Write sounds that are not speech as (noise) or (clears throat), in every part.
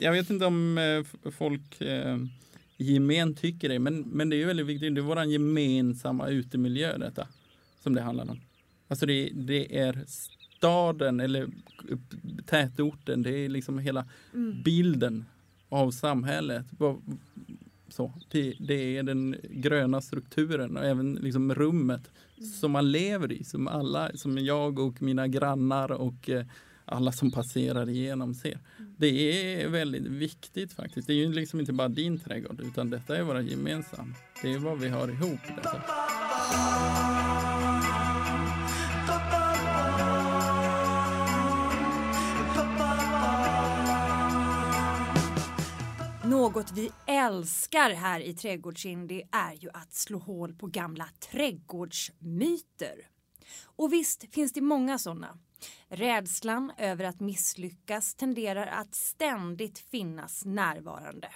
jag vet inte om eh, folk eh, gemen tycker det, men, men det är ju väldigt viktigt. Det är vår gemensamma utemiljö detta som det handlar om. Alltså det, det är staden eller tätorten, det är liksom hela Mm. bilden av samhället. Så, det, det är den gröna strukturen och även liksom rummet som man lever i, som alla, som jag och mina grannar och eh, alla som passerar igenom ser. Det är väldigt viktigt faktiskt. Det är ju liksom inte bara din trädgård utan detta är våra gemensamma. Det är vad vi har ihop. Detta. Något vi älskar här i Trädgårdsindy är ju att slå hål på gamla trädgårdsmyter. Och visst finns det många sådana. Rädslan över att misslyckas tenderar att ständigt finnas närvarande.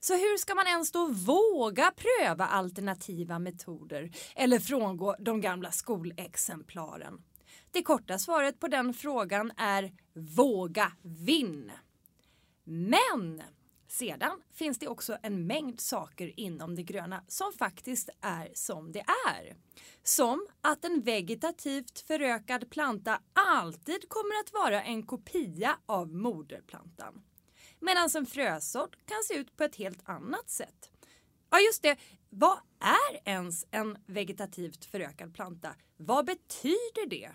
Så hur ska man ens då våga pröva alternativa metoder eller frångå de gamla skolexemplaren? Det korta svaret på den frågan är våga vinn. Men sedan finns det också en mängd saker inom det gröna som faktiskt är som det är. Som att en vegetativt förökad planta alltid kommer att vara en kopia av moderplantan. Medan en frösådd kan se ut på ett helt annat sätt. Ja just det, vad är ens en vegetativt förökad planta? Vad betyder det?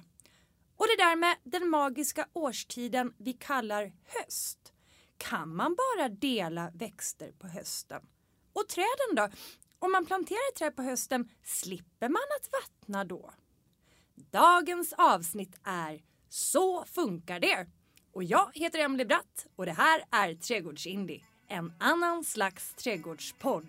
Och det där med den magiska årstiden vi kallar höst. Kan man bara dela växter på hösten? Och träden då? Om man planterar ett träd på hösten, slipper man att vattna då? Dagens avsnitt är Så funkar det! Och jag heter Emily Bratt och det här är Trädgårdsindie. En annan slags trädgårdspodd.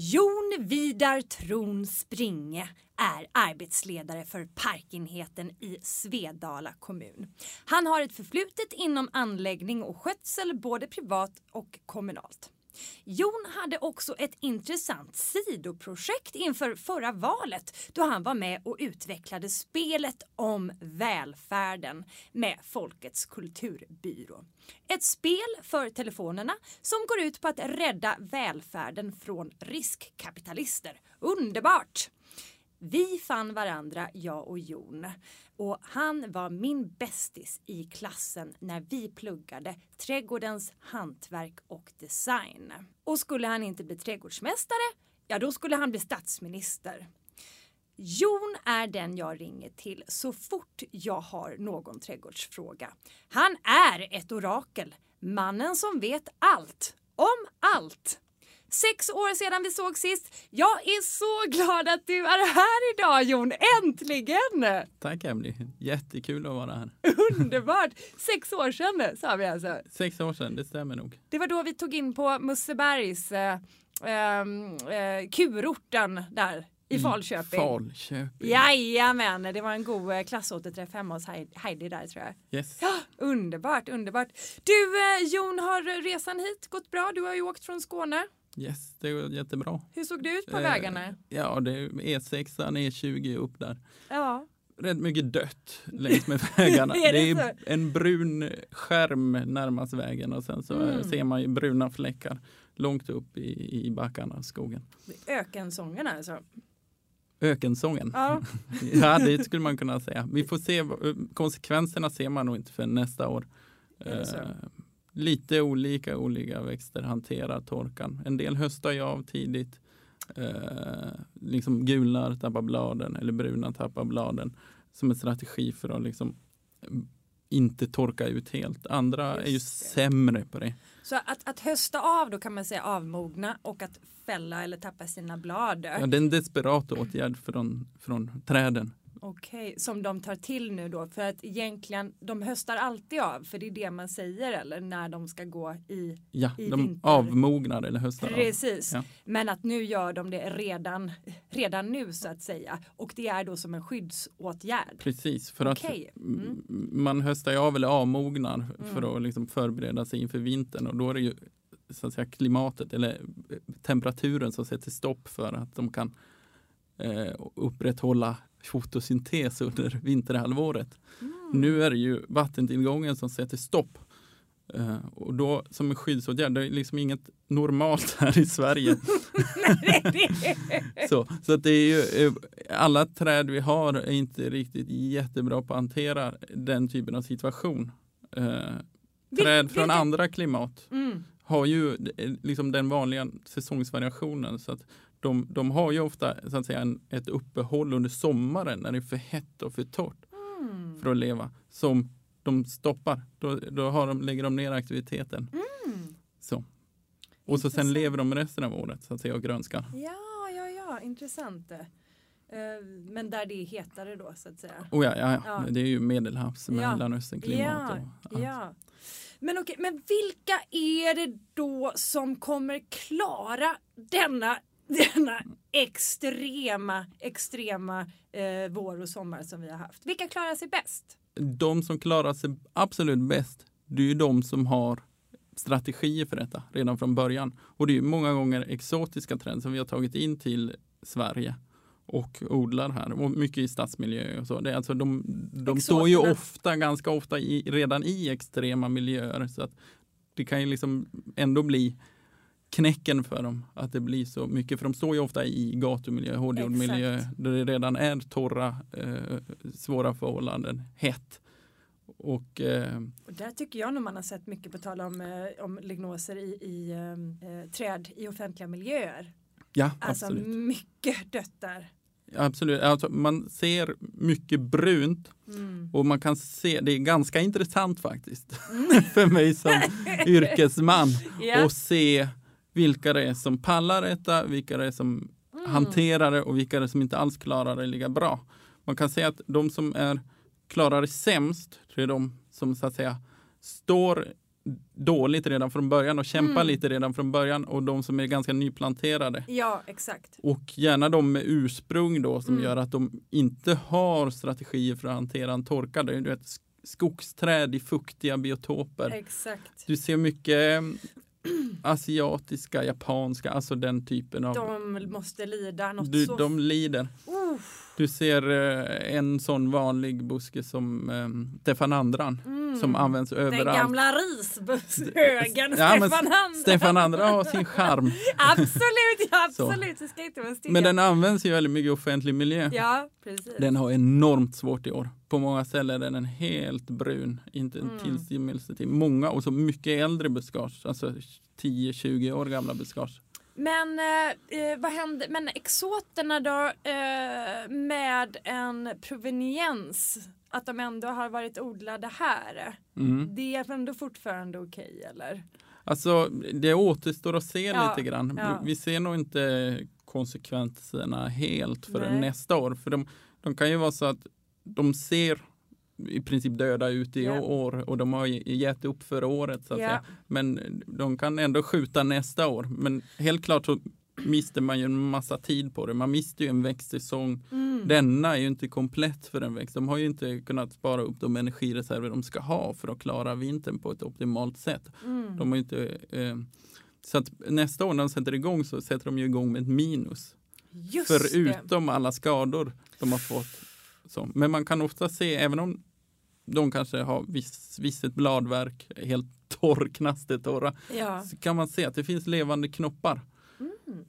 Jon Vidar Tron Springe är arbetsledare för parkenheten i Svedala kommun. Han har ett förflutet inom anläggning och skötsel både privat och kommunalt. Jon hade också ett intressant sidoprojekt inför förra valet då han var med och utvecklade spelet om välfärden med Folkets kulturbyrå. Ett spel för telefonerna som går ut på att rädda välfärden från riskkapitalister. Underbart! Vi fann varandra, jag och Jon. Och han var min bästis i klassen när vi pluggade trädgårdens hantverk och design. Och skulle han inte bli trädgårdsmästare, ja då skulle han bli statsminister. Jon är den jag ringer till så fort jag har någon trädgårdsfråga. Han är ett orakel, mannen som vet allt om allt. Sex år sedan vi såg sist. Jag är så glad att du är här idag Jon, äntligen! Tack Emily, jättekul att vara här. Underbart! Sex år sedan sa vi alltså. Sex år sedan, det stämmer nog. Det var då vi tog in på Mussebergs eh, ehm, eh, kurorten där i Falköping. Falköping. Jajamän, det var en god eh, klassåterträff hemma hos Heidi- Heidi där tror jag. Yes. Ja, underbart, underbart. Du eh, Jon, har resan hit gått bra? Du har ju åkt från Skåne. Yes, det går jättebra. Hur såg det ut på Eh, vägarna? Ja, det är E6, E20 upp där. Ja. Rätt mycket dött längs med (laughs) vägarna. Är det det så? är en brun skärm närmast vägen och sen så eh, Mm. ser man ju bruna fläckar långt upp i, i backarna, skogen. Ökensången alltså. Ökensången. Ja. (laughs) Ja, det skulle man kunna säga. Vi får se, vad- konsekvenserna ser man nog inte för nästa år. Lite olika olika växter hanterar torkan. En del höstar ju av tidigt. Eh, liksom gulnar, tappar bladen eller bruna tappar bladen som en strategi för att liksom inte torka ut helt. Andra är ju Just det. sämre på det. Så att, att hösta av då kan man säga avmogna och att fälla eller tappa sina blad. Ja, det är en desperat åtgärd från, från träden. Okej, som de tar till nu då för att egentligen de höstar alltid av för det är det man säger eller när de ska gå i Ja, I de vinter. avmognar eller höstar av. Precis, Ja. men att nu gör de det redan, redan nu så att säga och det är då som en skyddsåtgärd. Precis, för att Okej. mm. Mm. man höstar ju av eller avmognar för Mm. att liksom förbereda sig inför vintern och då är det ju så att säga, klimatet eller eh, temperaturen som sätter stopp för att de kan eh, upprätthålla fotosyntes under (laughs) vinterhalvåret. Mm. Nu är det ju vattentillgången som sätter stopp. Eh, och då som en skyddsåtgärd, det är liksom inget normalt här i Sverige. (laughs) (laughs) så så att det är ju, eh, alla träd vi har är inte riktigt jättebra på att hantera den typen av situation. Eh, träd från vilka- andra klimat Mm. har ju liksom den vanliga säsongsvariationen. Så att de, de har ju ofta så att säga, en, ett uppehåll under sommaren när det är för hett och för torrt Mm. för att leva som de stoppar. Då, då har de, lägger de ner aktiviteten. Mm. Så. Och så sen lever de resten av året så att säga och grönskar. Ja, ja, ja, intressant. Eh, Men där det är hetare då så att säga. Oh ja, ja, ja. Ja. det är ju medelhavs, Ja. mellanösternklimat. Ja, och ja. Men okej, men vilka är det då som kommer klara denna, denna extrema, extrema eh, vår och sommar som vi har haft? Vilka klarar sig bäst? De som klarar sig absolut bäst, det är ju de som har strategier för detta redan från början. Och det är många gånger exotiska trender som vi har tagit in till Sverige och odlar här och mycket i stadsmiljö och så. Det är alltså de, de står ju ofta, ganska ofta i, redan i extrema miljöer så att det kan ju liksom ändå bli knäcken för dem att det blir så mycket. För de står ju ofta i gatumiljö, hårdgjord miljö Exakt. där det redan är torra, eh, svåra förhållanden, hett. Och eh, Och där tycker jag nog man har sett mycket på tal om, eh, om lignoser i, i eh, träd i offentliga miljöer. ja, Alltså absolut. mycket dött där. absolut. Alltså, man ser mycket brunt Mm. och man kan se, det är ganska intressant faktiskt (laughs) för mig som (laughs) yrkesman Ja. och se vilka det är som pallar detta, vilka det är som Mm. hanterar det och vilka det är som inte alls klarar det lika bra. Man kan säga att de som är klarar det sämst, det är de som så att säga står dåligt redan från början och kämpar Mm. lite redan från början och de som är ganska nyplanterade. Ja, exakt. Och gärna de med ursprung då som Mm. gör att de inte har strategier för att hantera en torka. Det är sk- skogsträd i fuktiga biotoper. Exakt. Du ser mycket (clears throat) asiatiska, japanska, alltså den typen av... De måste lida något du, så... de lider. Uff. Du ser eh, en sån vanlig buske som eh, Stefanandran Mm. som används Den överallt. gamla risbusshögen Ja, Stefan Andra. Stefan Andra har sin charm. Absolut, ja, Så. absolut. Det ska inte vara. Men den används ju väldigt mycket i offentlig miljö. Ja, precis. Den har enormt svårt i år. På många ställen är den helt brun. Inte en Mm. tillstymmelse till många och så mycket äldre buskage. Alltså 10-20 år gamla buskage. Men eh, eh, vad händer, men exoterna då eh, med en proveniens, att de ändå har varit odlade här. Mm. Det är ändå fortfarande okej eller? Alltså det återstår att se Ja, lite grann. ja. Vi ser nog inte konsekvenserna helt Nej. nästa år. För de, de kan ju vara så att de ser i princip döda ut i Ja. år och de har ge- gett upp för året. Så att Ja. säga. Men de kan ändå skjuta nästa år. Men helt klart så mister man ju en massa tid på det. Man mister ju en växtsäsong. Mm. Denna är ju inte komplett för en växt. De har ju inte kunnat spara upp de energireserver de ska ha för att klara vintern på ett optimalt sätt. Mm. De har inte, eh, så att nästa år när de sätter igång så sätter de ju igång med ett minus. Just det. Förutom alla skador de har fått. Så. Men man kan ofta se, även om de kanske har viss, viss ett bladverk, helt (laughs) torr, knastertorra, Ja. så kan man se att det finns levande knoppar.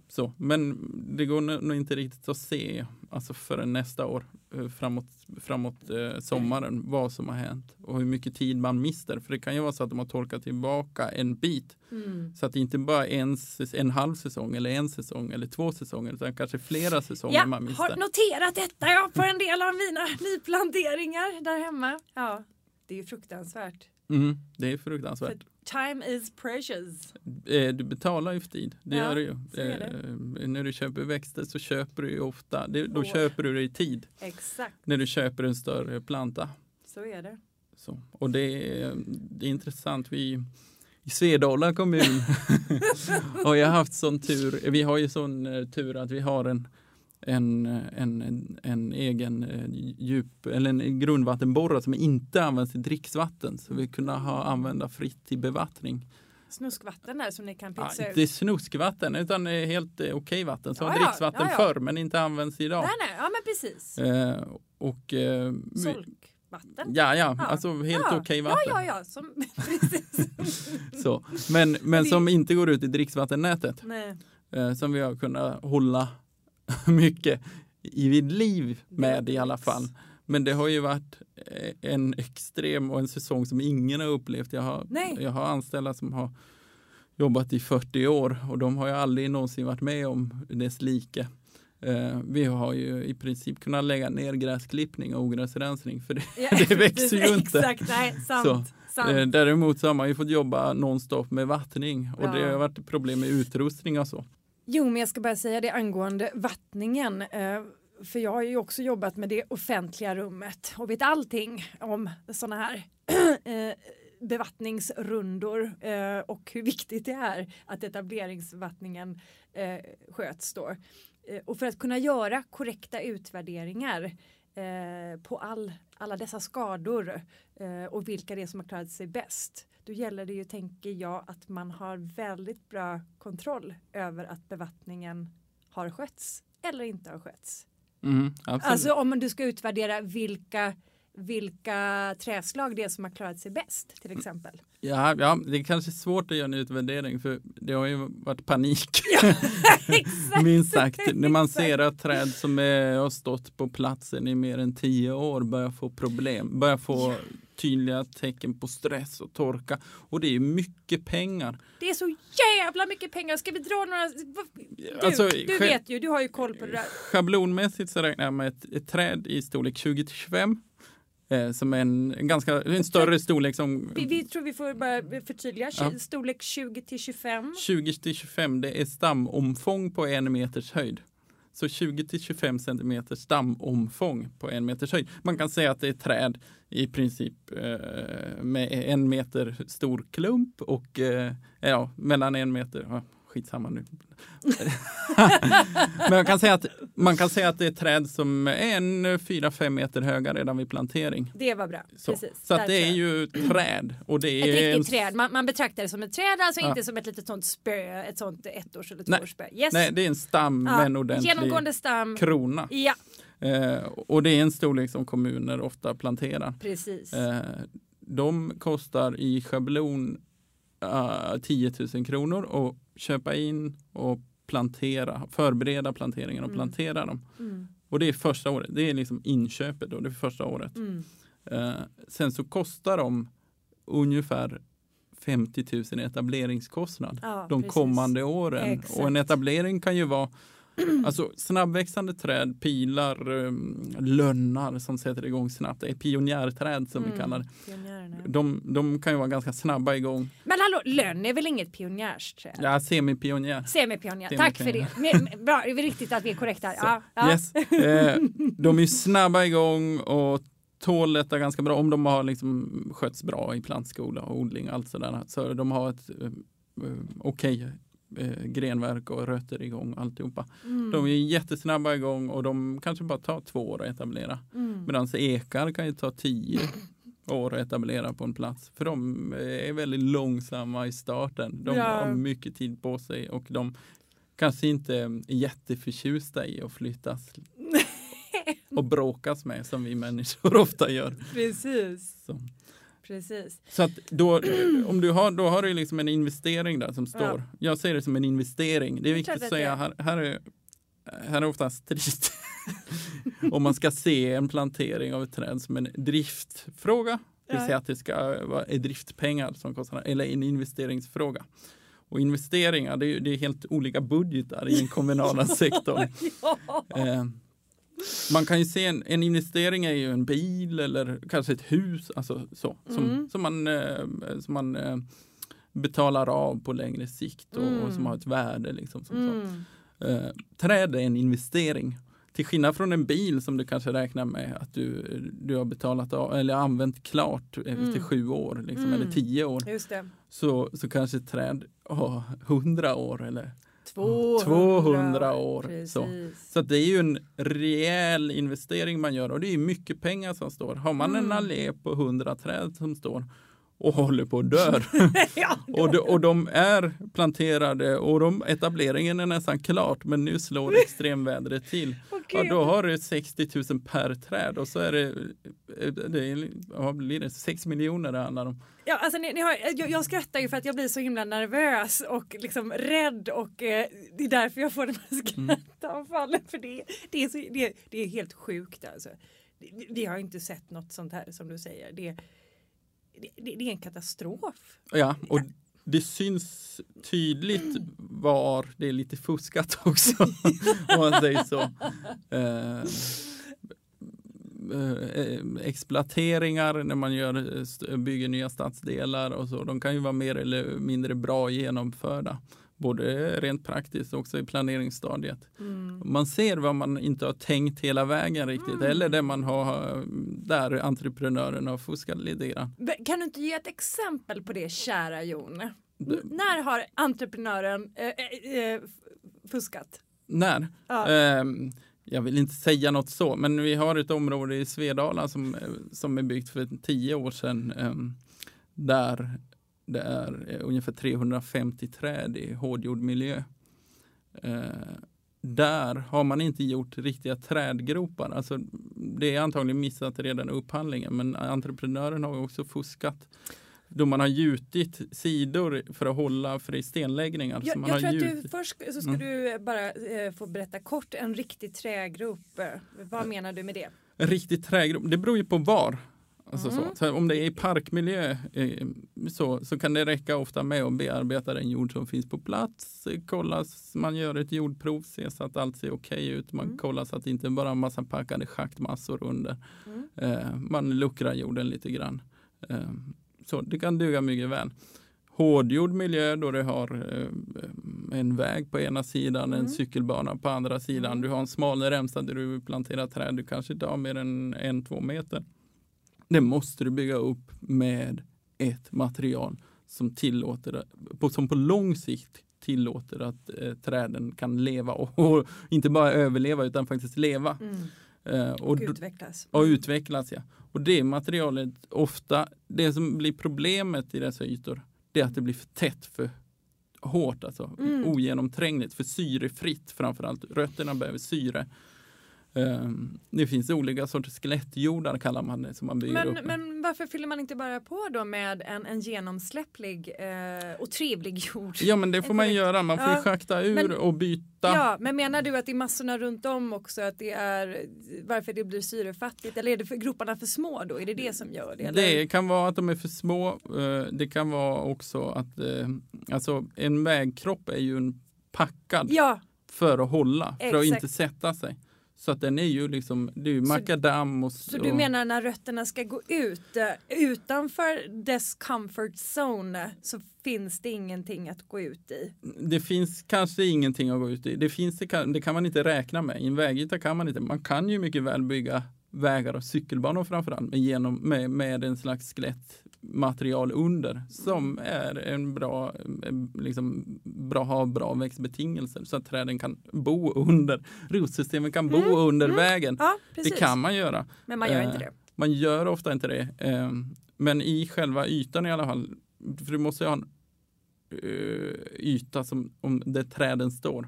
Så, men det går nog inte riktigt att se alltså förrän nästa år eh, framåt, framåt eh, sommaren vad som har hänt och hur mycket tid man mister. För det kan ju vara så att de har torkat tillbaka en bit Mm. så att det inte bara är en, en halv säsong eller en säsong eller två säsonger utan kanske flera säsonger Ja, man har missar. noterat detta ja, på en del av mina (laughs) nyplanteringar där hemma. Ja, det är ju fruktansvärt. Mm, det är fruktansvärt. För time is precious. Eh, Du betalar ju för tid, det Ja, gör du ju. det. Eh, När du köper växter så köper du ju ofta, då År. köper du i tid. Exakt, När du köper en större planta. så är det. Så. Och det är, det är intressant. Vi, I Svedala kommun (laughs) (laughs) har jag haft sån tur. Vi har ju sån eh, tur att vi har en, en, en, en, en egen eh, djup eller en grundvattenborre som inte används till dricksvatten. Så vi kunde ha använda fritt till bevattning. snuskvatten där som ni kan Ja, pytsa inte ut? snuskvatten utan eh, helt eh, okej vatten som Ja, ja, dricksvatten ja, ja. förr men inte används idag. Nej, nej, ja men precis. Eh, och eh, Solkvatten? ja, ja, Ja. alltså helt ja. okej vatten. Ja, ja, ja. Som, (laughs) precis. Så. Men, men som inte går ut i dricksvattennätet. nej. eh, som vi har kunnat hålla (laughs) mycket i vid liv med Det i alla fall. Men det har ju varit eh, en extrem och en säsong som ingen har upplevt. Jag har, Nej. jag har anställda som har jobbat i 40 år och de har ju aldrig någonsin varit med om dess like. Eh, vi har ju i princip kunnat lägga ner gräsklippning och ogräsrensning för det, Ja, (laughs) det växer ju inte. Exakt, nej, sant. Så, sant. Eh, däremot så har man ju fått jobba nonstop med vattning och det Ja. har varit problem med utrustning och så. Jo, men jag ska bara säga det angående vattningen. Eh, för jag har ju också jobbat med det offentliga rummet och vet allting om sådana här (clears throat) eh, bevattningsrundor eh, och hur viktigt det är att etableringsvattningen sköts då. Och för att kunna göra korrekta utvärderingar på all, alla dessa skador och vilka det är som har klarat sig bäst. Då gäller det ju, tänker jag, att man har väldigt bra kontroll över att bevattningen har skötts eller inte har skötts. Mm. Alltså om du ska utvärdera vilka, vilka träslag det är som har klarat sig bäst till exempel. Ja, ja, det är kanske svårt att göra en utvärdering för det har ju varit panik. (laughs) (laughs) Exakt! Minst sagt. När man ser att träd som är, har stått på platsen i mer än tio år börjar få problem, börjar få tydliga tecken på stress och torka. Och det är mycket pengar. Det är så jävla mycket pengar. Ska vi dra några? Du, Alltså, du vet ju, du har ju koll på det där. Schablonmässigt så räknar jag med ett, ett träd i storlek 20-25 eh, som är en, en ganska en större storlek som Vi, vi tror vi får bara förtydliga. Ja. Storlek 20 till 25. 20 till 25 det är stamomfång på en meters höjd. Så 20 till 25 cm stamomfång på en meters höjd. Man kan säga att det är träd i princip eh, med en meter stor klump och eh, ja, mellan en meter, ja, skitsamma nu. (laughs) Men man kan, säga att, man kan säga att det är träd som är en 4-5 meter höga redan vid plantering. Det var bra. Så, Precis. så det är ju träd. Och det Ett är riktigt träd. Man, man betraktar det som ett träd, alltså Ja. inte som ett litet sånt spö, ett sånt ettårs eller tvåårsspö. Yes. Nej, det är en stam Ja, med en ordentlig Genomgående stam. krona. Ja, Eh, och det är en storlek som kommuner ofta planterar. precis. Eh, de kostar i schablon eh, 10 000 kronor att köpa in och plantera, förbereda planteringen och Mm. plantera dem. Mm, Och det är första året, det är liksom inköpet då, det är första året. mm. Eh, sen så kostar de ungefär 50 000 i etableringskostnad Ja, de precis. kommande åren. Exakt. Och en etablering kan ju vara (clears throat) alltså, snabbväxande träd, pilar, um, lönnar som sätter igång snabbt. Det är pionjärträd som vi Mm, kallar det. De, de kan ju vara ganska snabba igång. Men hallå, lönn är väl inget pionjärsträd? Ja, semipionjär. Semipionjär, tack för det. Men- Bra, det är riktigt att vi är korrekta. Ja, ja. Yes. Eh, de är snabba igång och tål detta ganska bra om de har liksom skötts bra i plantskola och odling och allt sådär. Så de har ett eh, eh, okej eh, grenverk och rötter igång alltihopa. Mm, De är jättesnabba igång och de kanske bara tar två år att etablera. mm. Medan ekar kan ju ta tio år att etablera på en plats. För de är väldigt långsamma i starten. De Ja. har mycket tid på sig och de kanske inte är jätteförtjusta i att flyttas (laughs) och bråkas med som vi människor ofta gör. Precis, Så, precis. så att då, om du har, då har du liksom en investering där som står. Ja. Jag ser det som en investering. Det är viktigt att säga. Här, här, är, här är ofta strid. (laughs) om man ska se en plantering av ett träd som en driftfråga. Det vill säga att det ska vara driftpengar som kostar, eller en investeringsfråga. Och investeringar, det är, det är helt olika budgetar i den kommunala (laughs) sektorn. ja. Eh, man kan ju se en, en investering är ju en bil eller kanske ett hus, alltså så, som, Mm. som man, eh, som man eh, betalar av på längre sikt och, och som Mm. har ett värde. Liksom, som så. Mm. Eh, träd är en investering. Till skillnad från en bil som du kanske räknar med att du, du har betalat av, eller använt klart efter Mm. sju år liksom, Mm. eller tio år. Så, så kanske ett träd har hundra år eller 200, 200 år, så. Precis. Så det är ju en rejäl investering man gör och det är mycket pengar som står. Har man en Mm. allé på 100 träd som står och håller på att dö. (laughs) ja, (laughs) och, de, och de är planterade och de, etableringen är nästan klart men nu slår (laughs) extremvädret till. Ja, då har du 60 000 per träd och så är det, det är, vad blir det, 6 miljoner det handlar om. Ja, alltså, ni, ni har, jag, jag skrattar ju för att jag blir så himla nervös och liksom rädd och eh, det är därför jag får de här skrattavfallen. För det, det, är så, det, det är helt sjukt alltså. Vi, har inte sett något sånt här som du säger. Det, det, det är en katastrof. Ja, och det syns tydligt var det är lite fuskat också. (laughs) om man säger så. Eh, exploateringar när man gör, bygger nya stadsdelar och så. De kan ju vara mer eller mindre bra genomförda. Både rent praktiskt och också i planeringsstadiet. Mm. Man ser vad man inte har tänkt hela vägen riktigt mm. eller där man har där entreprenören har fuskat lite grann. Kan du inte ge ett exempel på det kära Jon? Det... När har entreprenören äh, äh, fuskat? När? Ja. Ähm, jag vill inte säga något så, men vi har ett område i Svedala som, eh, som är byggt för tio år sedan. Ehm, där det är eh, ungefär 350 träd i hårdgjord miljö. Eh, där har man inte gjort riktiga trädgropar. Alltså, det är antagligen missat redan i upphandlingen men entreprenören har också fuskat då man har gjutit sidor för att hålla för stenläggningar. Jag, man jag tror gjutit. att du först så ska mm. du bara eh, få berätta kort en riktig trägrop. Vad menar du med det? En riktig trägrop, det beror ju på var. Alltså mm. så. så. om det är i parkmiljö eh, så, så kan det räcka ofta med att bearbeta den jord som finns på plats. Kolla, man gör ett jordprov, ser så att allt ser okej okay ut. Man mm. kollar så att det inte bara är en massa packade schaktmassor under. Mm. Eh, man luckrar jorden lite grann. Så det kan duga mycket väl. Hårdgjord miljö då du har eh, en väg på ena sidan, en mm. cykelbana på andra sidan. Mm. Du har en smal remsa där du planterar träd. Du kanske inte har mer än en, två meter det måste du bygga upp med ett material som tillåter, som på lång sikt tillåter att eh, träden kan leva och, och, inte bara överleva utan faktiskt leva. Mm. Eh, och, och, utvecklas. Och utvecklas ja. Och det materialet ofta, det som blir problemet i dessa ytor, det är att det blir för tätt, för hårt, alltså mm. ogenomträngligt, för syrefritt framförallt. Rötterna behöver syre. Ehm, det finns olika sorters skelettjordar kallar man det som man bygger men, upp. Men varför fyller man inte bara på då med en, en genomsläpplig eh, och trevlig jord? Ja men det får man göra, man får ja, schakta ur men, och byta. Ja men menar du att det är massorna runt om också att det är varför det blir syrefattigt eller är det för groparna för små då? Är det det som gör det? Eller? Det kan vara att de är för små. Eh, det kan vara också att eh, alltså en vägkropp är ju en packad ja. för att hålla, för Exakt. att inte sätta sig. Så att den är ju liksom, det är ju makadam och Så du menar när rötterna ska gå ut eh, utanför dess comfort zone så finns det ingenting att gå ut i? Det finns kanske ingenting att gå ut i. Det, finns, det, kan, det kan man inte räkna med. I en vägyta kan man inte. Man kan ju mycket väl bygga vägar och cykelbanor framförallt med, genom, med, med en slags skelett material under som är en bra, liksom, bra, har bra växtbetingelser så att träden kan bo under, rotsystemen kan bo mm, under mm. vägen. Ja, det kan man göra. Men man gör inte det. Eh, man gör ofta inte det. Eh, men i själva ytan i alla fall, för du måste ha en eh, yta som, om där träden står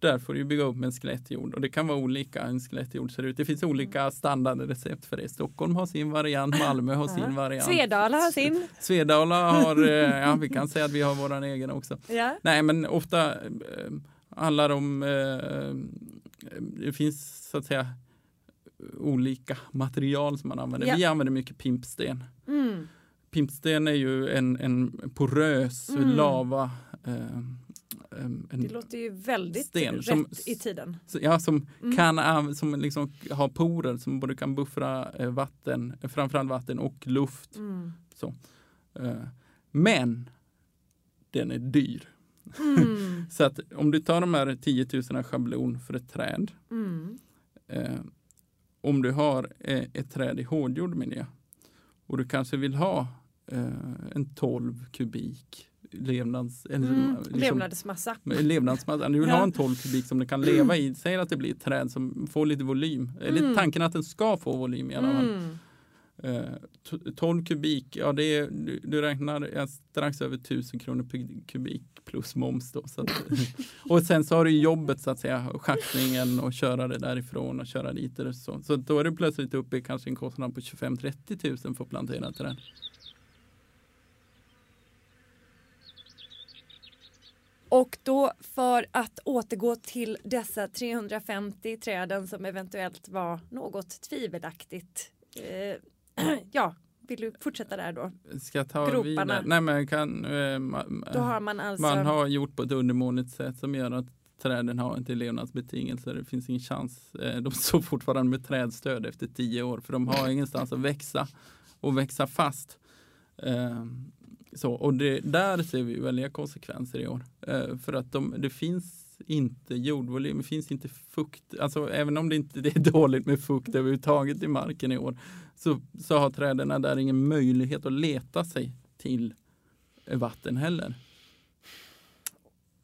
där får du bygga upp en skelettjord och det kan vara olika en skelettjord ser ut. Det finns olika standardrecept för det. Stockholm har sin variant, Malmö har sin variant. Svedala har sin. Svedala har, eh, (laughs) ja vi kan säga att vi har våran egen också. Ja. Nej men ofta handlar om, äh, det finns så att säga olika material som man använder. Ja. Vi använder mycket pimpsten. Mm. Pimpsten är ju en, en porös mm. lava äh, en Det låter ju väldigt sten rätt som, i tiden. Ja, som, mm. kan, som liksom har porer som både kan buffra eh, vatten, framförallt vatten och luft. Mm. Så. Eh, men den är dyr. Mm. (laughs) så att om du tar de här 10 000 schablon för ett träd. Mm. Eh, om du har ett träd i hårdgjord miljö och du kanske vill ha en 12 kubik levnads, eller, mm, liksom, levnadsmassa. levnadsmassa. Du vill ja. ha en 12 kubik som det kan leva i. Säg att det blir ett träd som får lite volym. Mm. Eller tanken att den ska få volym i alla fall. Mm. Eh, to- 12 kubik, ja det är, du, du räknar ja, strax över 1000 kronor per kubik plus moms då. Att, (laughs) och sen så har du jobbet så att säga, schaktningen och köra det därifrån och köra dit och så. Så då är du plötsligt uppe i kanske en kostnad på 25-30 000 för att plantera träd. Och då för att återgå till dessa 350 träden som eventuellt var något tvivelaktigt. Eh, (clears throat) ja, vill du fortsätta där då? Ska jag ta Groparna. vidare? Nej men kan, eh, ma- Då har man alltså... man har gjort på ett undermåligt sätt som gör att träden har inte levnadsbetingelser. Det finns ingen chans. Eh, De (laughs) står fortfarande med trädstöd efter tio år för de har ingenstans att växa och växa fast. Eh, Så, och det, där ser vi väldiga konsekvenser i år. Eh, För att de, det finns inte jordvolym, det finns inte fukt. Alltså även om det inte (laughs) det är dåligt med fukt överhuvudtaget i marken i år så, så har träden där ingen möjlighet att leta sig till vatten heller.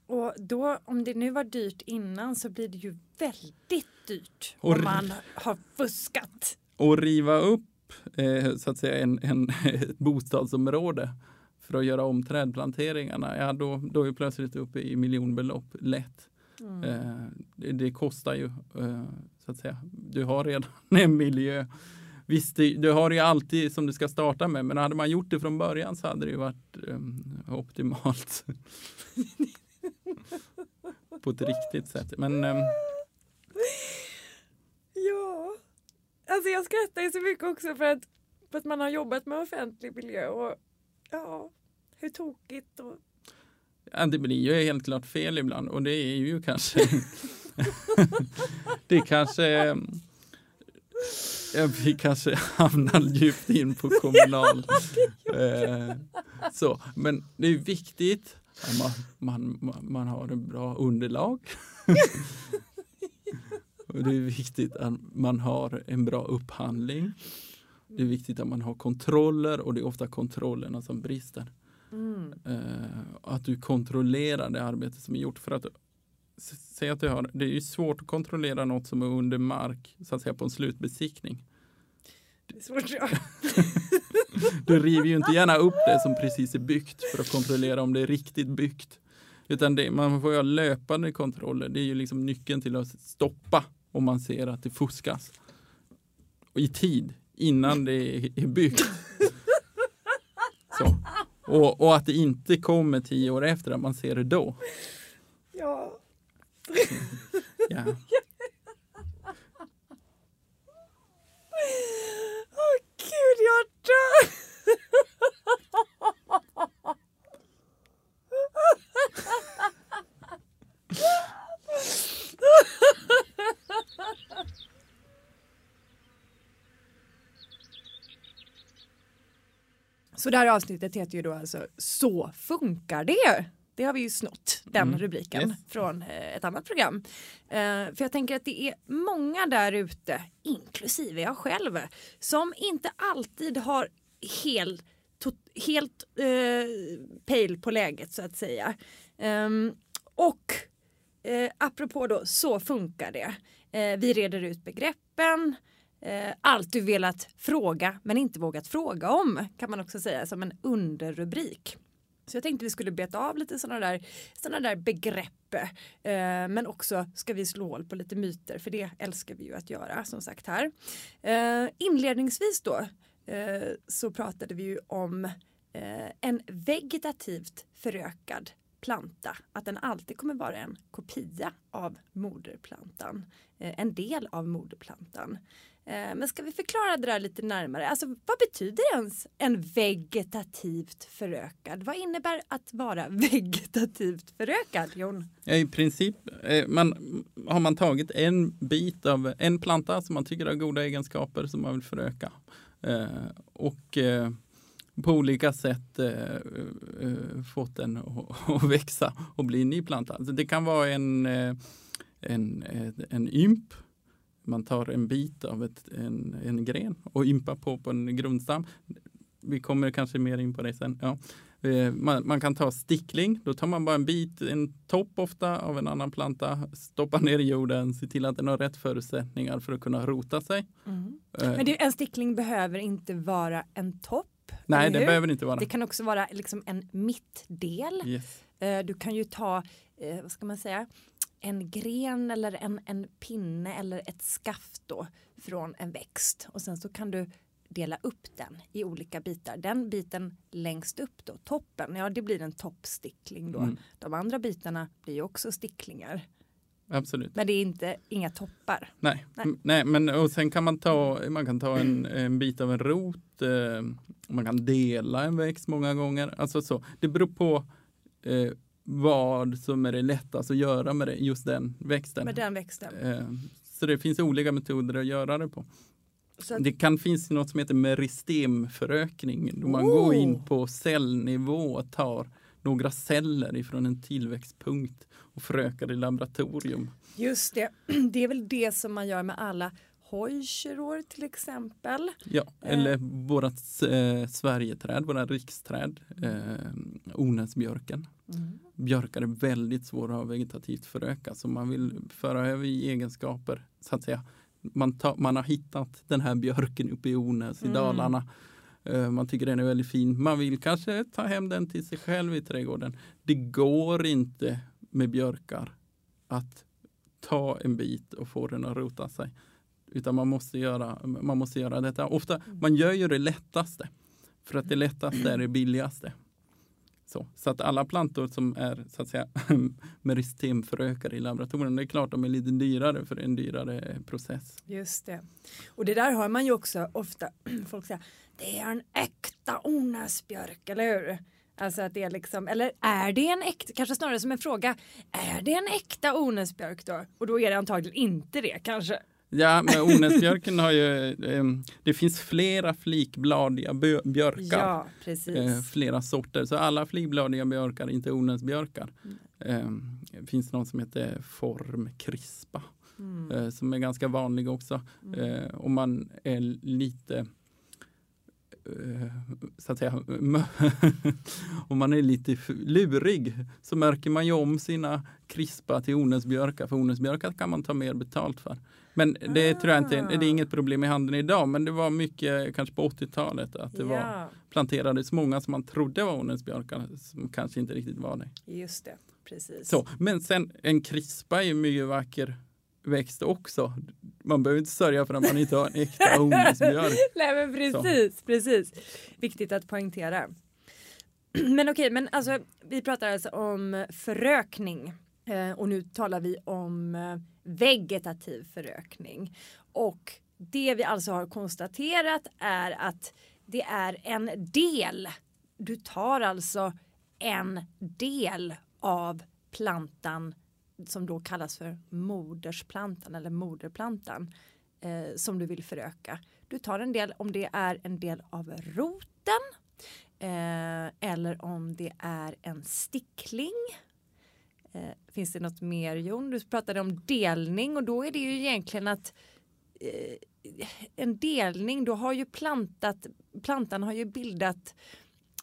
Och då, om det nu var dyrt innan så blir det ju väldigt dyrt Och om man har fuskat. Och riva upp eh, så att säga en, en, (laughs) ett bostadsområde för att göra om trädplanteringarna, ja då, då är vi plötsligt uppe i miljonbelopp lätt. Mm. Eh, det, det kostar ju eh, så att säga. Du har redan (laughs) en miljö. Visst, det, du har ju alltid som du ska starta med, men hade man gjort det från början så hade det ju varit eh, optimalt. (laughs) På ett riktigt sätt. Men eh, Ja, alltså jag skrattar ju så mycket också för att, för att man har jobbat med offentlig miljö och ja, hur tokigt och Ja, det blir ju helt klart fel ibland och det är ju kanske (laughs) det kanske ja, vi kanske hamnar djupt in på kommunal eh, så, men det är viktigt att man, man, man, har en bra underlag. (laughs) Och det är viktigt att man har en bra upphandling det är viktigt att man har kontroller och det är ofta kontrollerna som brister mm. eh, att du kontrollerar det arbete som är gjort. För att s- säg att du har, det är ju svårt att kontrollera något som är under mark så att säga på en slutbesiktning. det är svårt ja. (laughs) Du river ju inte gärna upp det som precis är byggt för att kontrollera om det är riktigt byggt. Utan det, man får ju ha löpande kontroller. Det är ju liksom nyckeln till att stoppa om man ser att det fuskas. Och I tid, innan det är byggt. Så. Och, och att det inte kommer tio år efter, att man ser det då. ja. Ja. Åh gud, jag dör! Så det här avsnittet heter ju då alltså Så funkar det. Det har vi ju snott, den Mm, rubriken, yes. från eh, ett annat program. Eh, för jag tänker att det är många där ute, inklusive jag själv, som inte alltid har hel, helt eh, pejl på läget så att säga. Ehm, och eh, apropå då, så funkar det. Eh, vi reder ut begreppen. Eh, allt du velat fråga men inte vågat fråga om kan man också säga som en underrubrik. Så jag tänkte vi skulle beta av lite sådana där, såna där begrepp. Eh, men också ska vi slå hål på lite myter för det älskar vi ju att göra som sagt här. Eh, inledningsvis då eh, så pratade vi ju om eh, en vegetativt förökad planta. Att den alltid kommer vara en kopia av moderplantan. Eh, en del av moderplantan. Eh, men ska vi förklara det där lite närmare? Alltså vad betyder ens en vegetativt förökad? Vad innebär att vara (laughs) vegetativt förökad, Jon? Ja, I princip eh, man, har man tagit en bit av en planta som man tycker har goda egenskaper som man vill föröka. Och på olika sätt eh, eh, fått den att, (laughs) växa och bli en ny planta. Alltså det kan vara en, eh, en, en, ymp. Man tar en bit av ett, en, en gren och ympar på på en grundstam. Vi kommer kanske mer in på det sen. Ja. Man, man kan ta stickling, då tar man bara en bit, en topp ofta av en annan planta, stoppar ner i jorden, ser till att den har rätt förutsättningar för att kunna rota sig. Mm. Men det, en stickling behöver inte vara en topp. Nej, det behöver det inte vara. Det kan också vara liksom en mittdel. Yes. Eh, Du kan ju ta, eh, vad ska man säga, en gren eller en, en pinne eller ett skaft då från en växt och sen så kan du dela upp den i olika bitar. Den biten längst upp då, toppen, ja det blir en toppstickling då. Mm. De andra bitarna blir ju också sticklingar. Absolut. Men det är inte, inga toppar. Nej. Nej. Nej. Men och sen kan man ta, man kan ta en, en bit av en rot, eh, man kan dela en växt många gånger. Alltså så. Det beror på eh, vad som är det lättast att göra med det, just den växten. Med den växten. Eh, så det finns olika metoder att göra det på. Att, Det kan finnas något som heter meristemförökning. Då man Oh! går in på cellnivå och tar några celler ifrån en tillväxtpunkt och förökar i laboratorium. just det, (clears throat) det är väl det som man gör med alla hojkiror till exempel. Ja, eller vårat eh, Sverigeträd, våra riksträd, eh, Onäsbjörken. Björkar är väldigt svåra att vegetativt föröka så man vill föra över i egenskaper så att säga. Man, tar, man har hittat den här björken uppe i Onäs i Mm. Dalarna. Eh, Man tycker den är väldigt fin. Man vill kanske ta hem den till sig själv i trädgården. Det går inte med björkar att ta en bit och få den att rota sig. Utan man måste göra, man måste göra detta. Ofta, man gör ju det lättaste. För att det lättaste är det billigaste. Så, så att alla plantor som är så att säga (laughs) meristemförökare i laboratorien, det är klart de är lite dyrare för det är en dyrare process. Just det. Och det där hör man ju också ofta (clears throat) folk säga det är en äkta onäsbjörk, eller hur? Alltså att det är liksom, eller är det en äkta, kanske snarare som en fråga, är det en äkta onäsbjörk då? Och då är det antagligen inte det kanske. Ja, men (laughs) onäsbjörken har ju, eh, det finns flera flikbladiga björkar. Ja, precis. Eh, flera sorter, så alla flikbladiga björkar är inte onäsbjörkar. Mm. Eh, det finns någon som heter formkrispa Mm. eh, som är ganska vanlig också. Eh, om man är lite så att säga, (laughs) om man är lite lurig så märker man ju om sina krispa till onäsbjörkar. För onäsbjörkar kan man ta mer betalt för. Men det tror jag inte, det är inget problem i handeln idag. Men det var mycket kanske på 80-talet att det var ja, planterades många som man trodde var onäsbjörkar som kanske inte riktigt var det. just det. Precis. Så, men sen en krispa är ju mycket vacker växt också. Man behöver inte sörja för att man inte har en äkta (laughs) honungsbjörk. Nej men precis, precis. Viktigt att poängtera. (clears throat) Men okej, men alltså vi pratar alltså om förökning eh, och nu talar vi om eh, vegetativ förökning. Och det vi alltså har konstaterat är att det är en del. Du tar alltså en del av plantan som då kallas för modersplantan eller moderplantan eh, som du vill föröka. Du tar en del om det är en del av roten eh, eller om det är en stickling. Eh, finns det något mer Jon? Du pratade om delning och då är det ju egentligen att eh, en delning, då har ju plantat, plantan har ju bildat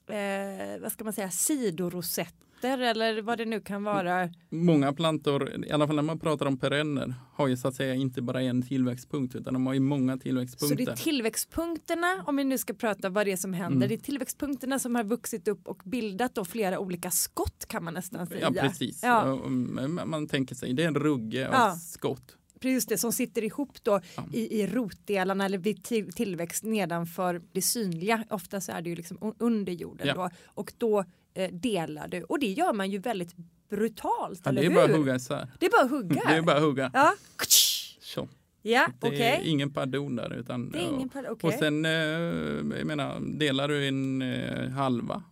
eh, vad ska man säga, sidorosetter eller vad det nu kan vara. Många plantor, i alla fall när man pratar om perenner, har ju så att säga inte bara en tillväxtpunkt utan de har ju många Så det tillväxtpunkter. är tillväxtpunkterna, om vi nu ska prata vad det är som händer, Mm. det är tillväxtpunkterna som har vuxit upp och bildat då flera olika skott kan man nästan säga. Ja precis, Ja. Man tänker sig det är en rugge av Ja. skott. Just det, som sitter ihop då Ja. i, i rotdelarna eller vid till, tillväxt nedanför det synliga. Ofta så är det ju liksom un- under jorden Ja. då. Och då eh, delar du och det gör man ju väldigt brutalt, Ja, eller det är hur? bara att hugga isär. Det är bara att hugga. Det är bara att hugga. Ja, Så. ja Det är ingen pardon där. Utan, Det är ingen par- okej. Och sen eh, jag menar, delar du en eh, halva.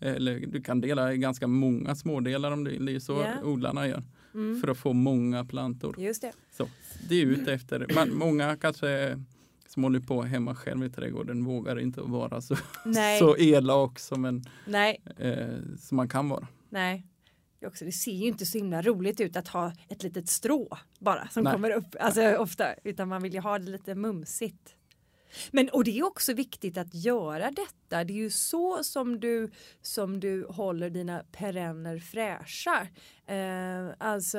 Eller du kan dela i ganska många smådelar om det. Det är så Ja. odlarna gör. Mm. För att få många plantor. Just det. Så, det är ute efter. Man, många kanske som håller på hemma själv i trädgården vågar inte vara så, Nej, (laughs) så elak som, en, nej, eh, som man kan vara. nej. Det, också, det ser ju inte så himla roligt ut att ha ett litet strå bara som Nej. kommer upp, alltså ofta, utan man vill ju ha det lite mumsigt. Men och det är också viktigt att göra detta. Det är ju så som du som du håller dina perenner fräscha. Eh, alltså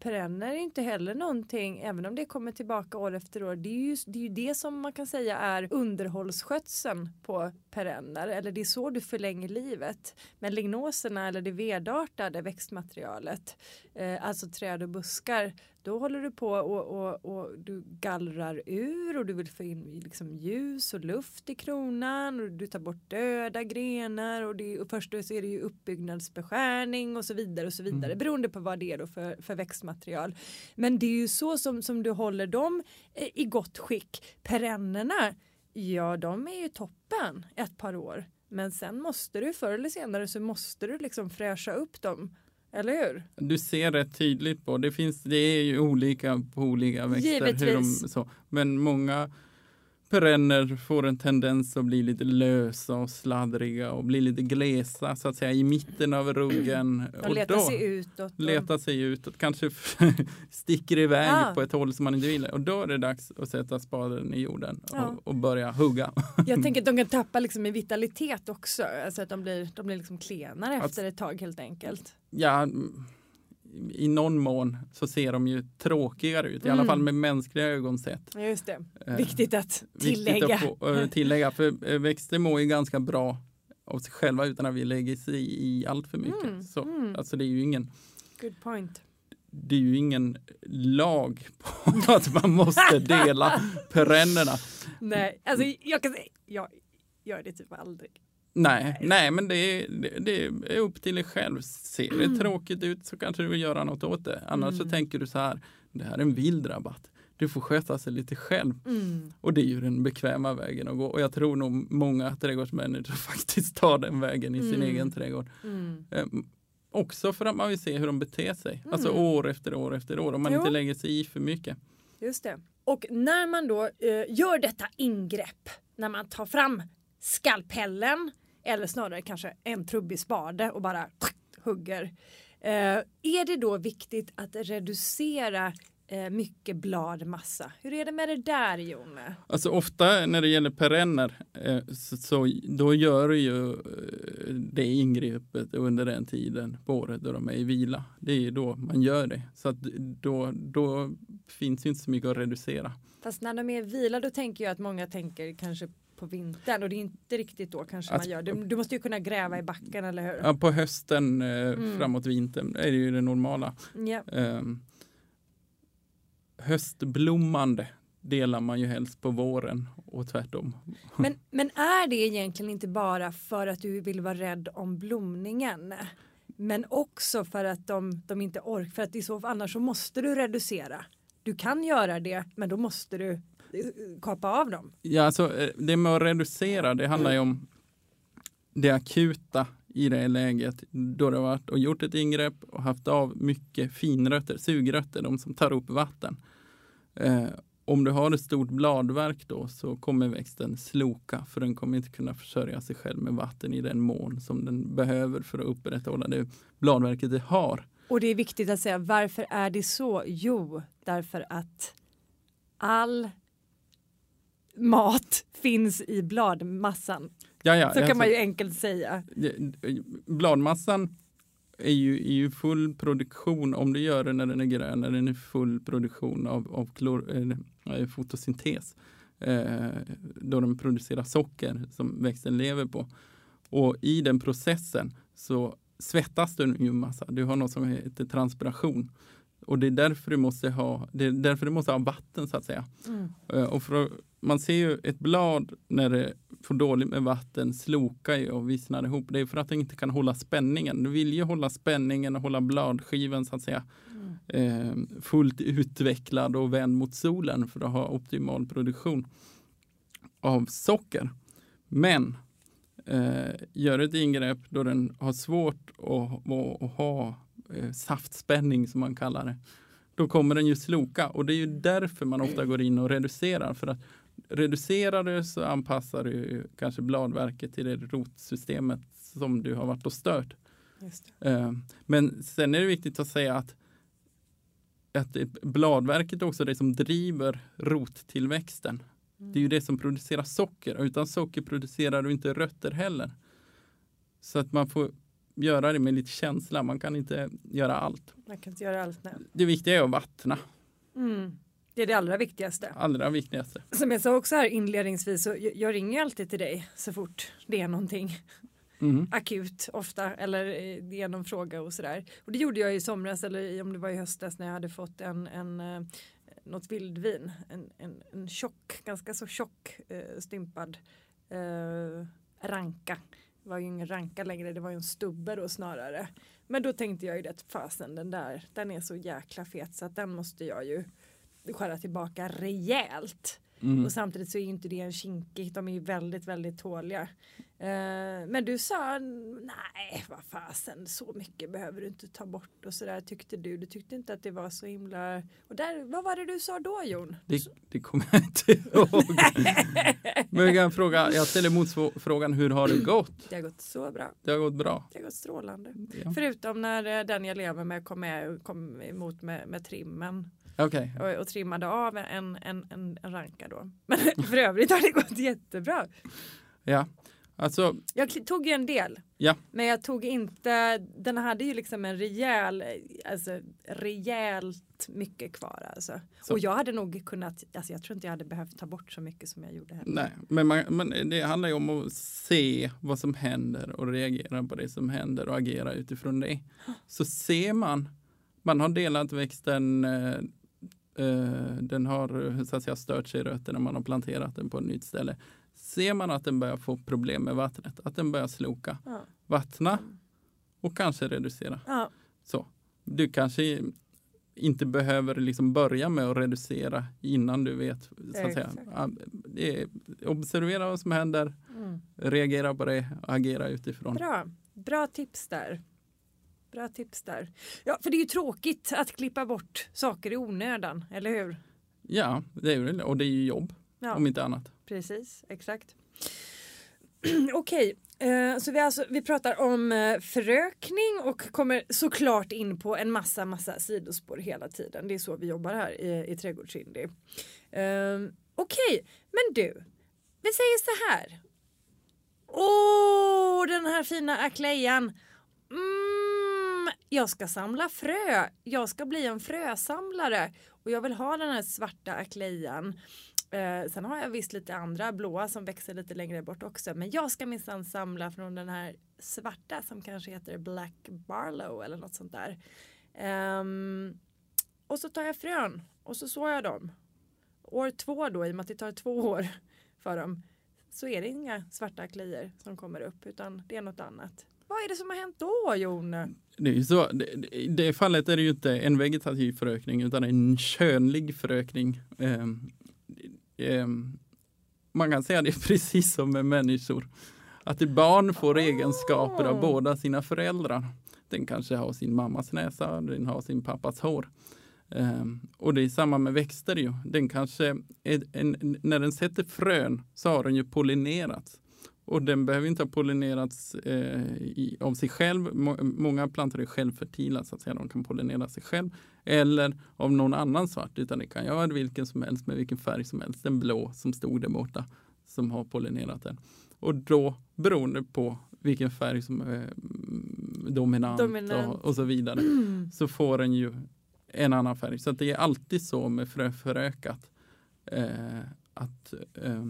perenner är inte heller någonting, även om det kommer tillbaka år efter år. Det är ju det, är ju det som man kan säga är underhållsskötseln på perenner. Eller det är så du förlänger livet. Men lignoserna eller det vedartade växtmaterialet, eh, alltså träd och buskar, då håller du på och, och, och, du gallrar ur och du vill få in liksom ljus och luft i kronan och du tar bort döda grenar och, det, och först så är det ju uppbyggnadsbeskärning och så vidare och så vidare mm. beroende på vad det är då för, för växtmaterial. Men det är ju så som, som du håller dem eh, i gott skick. Perennerna, ja de är ju toppen ett par år. Men sen måste du förr eller senare så måste du liksom fräscha upp dem eller hur? Du ser rätt tydligt på, det finns, det är ju olika på olika växter. Givetvis. Hur de, så, men många perenner får en tendens att bli lite lösa och sladdriga och bli lite glesa så att säga i mitten av ruggen. De och letar sig utåt. Och... Letar sig utåt, kanske (laughs) sticker iväg ah. på ett håll som man inte vill. Och då är det dags att sätta spaden i jorden och, ja. och börja hugga. Jag (laughs) tänker att de kan tappa liksom i vitalitet också, alltså att de blir, de blir liksom klenare efter ett tag helt enkelt. Ja, i någon mån så ser de ju tråkigare ut, mm. i alla fall med mänskliga ögon sett. Just det, eh, viktigt att tillägga. Viktigt att få, äh, tillägga, för äh, växter mår ju ganska bra av sig själva utan att vi lägger sig i allt för mycket. Mm. Så, mm. Alltså det är ju ingen Good point. Det är ju ingen lag på (laughs) att man måste dela (laughs) perennerna. Nej, alltså jag kan säga, jag gör det typ aldrig. Nej, nej, men det är, det, det är upp till dig själv. Ser det mm. tråkigt ut så kanske du vill göra något åt det. Annars mm. så tänker du så här, det här är en vild rabatt. Du får sköta sig lite själv. Mm. Och det är ju den bekväma vägen att gå. Och jag tror nog många trädgårdsmänniskor (laughs) faktiskt tar den vägen i sin mm. egen trädgård. Um, också för att man vill se hur de beter sig. Alltså mm. år efter år efter år. Om man jo. inte lägger sig i för mycket. Just det. Och när man då eh, gör detta ingrepp, när man tar fram skalpellen eller snarare kanske en trubbig spade och bara hugger. Eh, är det då viktigt att reducera eh, mycket bladmassa? Hur är det med det där Jon? Alltså ofta när det gäller perenner eh, så, så, då gör du ju det ingreppet under den tiden på året då de är i vila. Det är då man gör det. Så att då, då finns inte så mycket att reducera. Fast när de är i vila då tänker jag att många tänker kanske på vintern och det är inte riktigt då kanske att, man gör. Du, du, måste ju kunna gräva i backen eller hur? Ja, på hösten eh, mm. framåt vintern är det ju det normala. Ja. Eh, höstblommande delar man ju helst på våren och tvärtom. Men, (laughs) men är det egentligen inte bara för att du vill vara rädd om blomningen? Men också för att de, de inte orkar, för att i så fall annars så måste du reducera. Du kan göra det, men då måste du kapa av dem? Ja, alltså, eh, det med att reducera, det handlar ju om det akuta i det läget då det har varit och gjort ett ingrepp och haft av mycket finrötter, sugrötter, de som tar upp vatten. Eh, om du har ett stort bladverk då så kommer växten sloka för den kommer inte kunna försörja sig själv med vatten i den mån som den behöver för att upprätthålla det bladverket det har. Och det är viktigt att säga varför är det så? Jo, därför att all mat finns i bladmassan. Ja, ja, så kan alltså, man ju enkelt säga. Bladmassan är ju, är ju full produktion, om du gör det när den är grön, när den är full produktion av, av klor, äh, fotosyntes. Eh, då den producerar socker som växten lever på. Och i den processen så svettas du ju massa. Du har något som heter transpiration. Och det är därför du måste ha, det är därför du måste ha vatten så att säga. Mm. Eh, och för man ser ju ett blad när det får dåligt med vatten slokar ju och vissnar ihop. Det är för att det inte kan hålla spänningen. Du vill ju hålla spänningen och hålla bladskivan så att säga mm. eh, fullt utvecklad och vänd mot solen för att ha optimal produktion av socker. Men eh, gör ett ingrepp då den har svårt att, att, att ha eh, saftspänning som man kallar det då kommer den ju sloka och det är ju därför man ofta går in och reducerar för att reducerar du så anpassar du kanske bladverket till det rotsystemet som du har varit och stört. Uh, men sen är det viktigt att säga att, att bladverket är också det som driver rottillväxten. Det är ju det som producerar socker. Utan socker producerar du inte rötter heller. Så att man får göra det med lite känsla. Man kan inte göra allt. Man kan inte göra allt. Nej. Det viktiga är att vattna. Mm. Det är det allra viktigaste. Allra viktigaste. Som jag sa också här inledningsvis så jag, jag ringer alltid till dig så fort det är någonting Mm. akut ofta eller eh, det är någon fråga och sådär. Och det gjorde jag i somras eller om det var i höstas när jag hade fått en, en eh, något vildvin, en, en, en tjock, ganska så tjock eh, stympad eh, ranka. Det var ju ingen ranka längre, det var ju en stubbe då snarare. Men då tänkte jag ju det, fasen den där, den är så jäkla fet så att den måste jag ju skära tillbaka rejält. Mm. Och samtidigt så är ju inte det en kinkig, de är ju väldigt, väldigt tåliga. Eh, men du sa, nej vad fasen, så mycket behöver du inte ta bort och sådär tyckte du. Du tyckte inte att det var så himla... Och där, vad var det du sa då Jon? Det, det kommer jag inte (laughs) ihåg. Men jag fråga, jag ställer motfrågan, hur har det gått? Det har gått så bra, Det har gått bra. det har gått strålande. Ja. Förutom när eh, den jag lever med kom, med, kom emot med, med trimmen Okej, och, och trimmade av en, en, en, en ranka då. (laughs) Men för övrigt har det gått jättebra. ja. Alltså, Jag tog ju en del. Ja. Men jag tog inte, den hade ju liksom en rejäl, alltså rejält mycket kvar alltså. Så. Och jag hade nog kunnat, alltså jag tror inte jag hade behövt ta bort så mycket som jag gjorde heller. nej, men, man, men det handlar ju om att se vad som händer och reagera på det som händer och agera utifrån det. Så ser man, man har delat växten, eh, den har eh, så att säga stört sig i rötterna, man har planterat den på ett nytt ställe. Ser man att den börjar få problem med vattnet, att den börjar sloka, Ja. vattna och kanske reducera. Ja, Så. Du kanske inte behöver liksom börja med att reducera innan du vet. Så att säga. Observera vad som händer, mm. reagera på det, agera utifrån. Bra, bra tips där. Bra tips där. Ja, för det är ju tråkigt att klippa bort saker i onödan, eller hur? Ja, det är det. Och det är ju jobb, Ja. om inte annat. Precis, exakt. (clears throat) Okej, eh, så vi, alltså, vi pratar om eh, förökning och kommer såklart in på en massa, massa sidospår hela tiden. Det är så vi jobbar här i, i Trädgårdsindie. Eh, Okej, men du, vi säger så här. Åh, den här fina aklejan. Mm, jag ska samla frö. Jag ska bli en frösamlare och jag vill ha den här svarta aklejan. Eh, sen har jag visst lite andra blåa som växer lite längre bort också. Men jag ska minsann samla från den här svarta som kanske heter Black Barlow eller något sånt där. Eh, och så tar jag frön och så sår jag dem. År två då, i och med att det tar två år för dem, så är det inga svarta klier som kommer upp utan det är något annat. Vad är det som har hänt då Jon? Det så, det- I det fallet är det ju inte en vegetativ förökning utan en könlig förökning. Ehm, ehm, man kan säga det är (laughs) precis som med människor. Att ett barn får egenskaper av Oh. båda sina föräldrar. Den kanske har sin mammas näsa, den har sin pappas hår. Ehm, och det är samma med växter ju. Den kanske, är en, när den sätter frön så har den ju pollinerats. Och den behöver inte ha pollinerats eh, i, av sig själv. Må, många plantor är självfertila så att säga. De kan pollinera sig själv. Eller av någon annan svart. Utan det kan göra vilken som helst med vilken färg som helst. Den blå som stod där borta. Som har pollinerat den. Och då beroende på vilken färg som är mm, dominant, Dominant. Och, och så vidare. (clears throat) Så får den ju en annan färg. Så det är alltid så med fröförökat. Eh, att eh,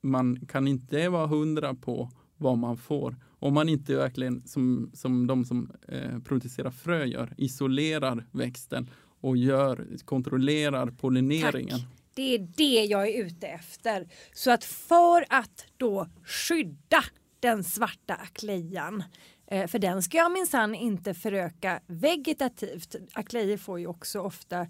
man kan inte vara hundra på vad man får. Om man inte verkligen, som, som de som eh, producerar frö gör, isolerar växten och gör, kontrollerar pollineringen. Tack. Det är det jag är ute efter. Så att för att då skydda den svarta aklejan eh, för den ska jag minsann inte föröka vegetativt. Aklejer får ju också ofta,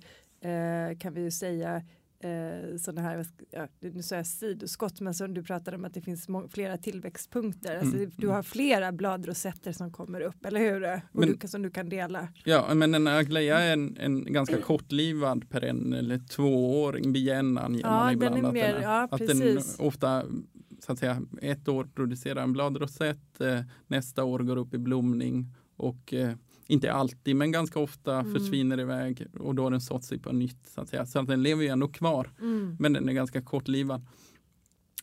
eh, kan vi ju säga, eh, sådana här, ja, nu sa jag sidoskott, men som du pratade om att det finns flera tillväxtpunkter. Alltså, Mm, Du har flera bladrosetter som kommer upp, eller hur? Och Men- du, som du kan dela. Ja, men en aglaia är en, en ganska kortlivad perenn eller tvååring, biennan ger Ja, man den ibland. att mer- den, är. ja, att precis. den ofta, så att säga, ett år producerar en bladrosett, eh, nästa år går upp i blomning och eh, inte alltid, men ganska ofta mm. försvinner iväg och då har den sått sig på nytt. Så att, säga. så att den lever ju ändå kvar, mm. men den är ganska kortlivad.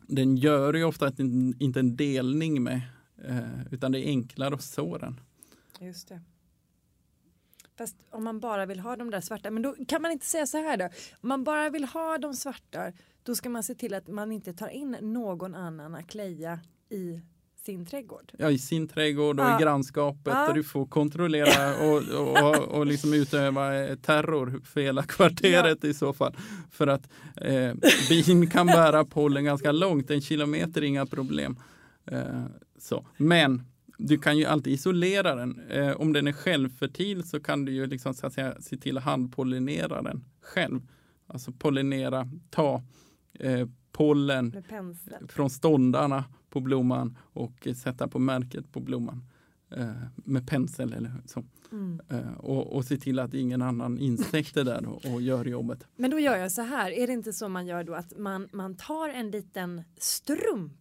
Den gör ju ofta en, inte en delning med, eh, utan det är enklare att så den. Just det. Fast om man bara vill ha de där svarta, men då kan man inte säga så här då. Om man bara vill ha de svarta, då ska man se till att man inte tar in någon annan akleja i sin trädgård. Ja, i sin trädgård och ja. i grannskapet ja. där du får kontrollera och, och, och, och liksom utöva eh, terror för hela kvarteret ja. i så fall. För att eh, bin kan bära pollen ganska långt, en kilometer inga problem. Eh, så. Men du kan ju alltid isolera den. Eh, om den är självfertil så kan du ju liksom, så att säga, se till att handpollinera den själv. Alltså pollinera, ta eh, pollen från ståndarna på blomman och sätta på märket på blomman eh, med pensel eller så. Mm. Eh, och, och se till att ingen annan insekt är där och, och, gör jobbet. Men då gör jag så här, är det inte så man gör då att man, man tar en liten strumpa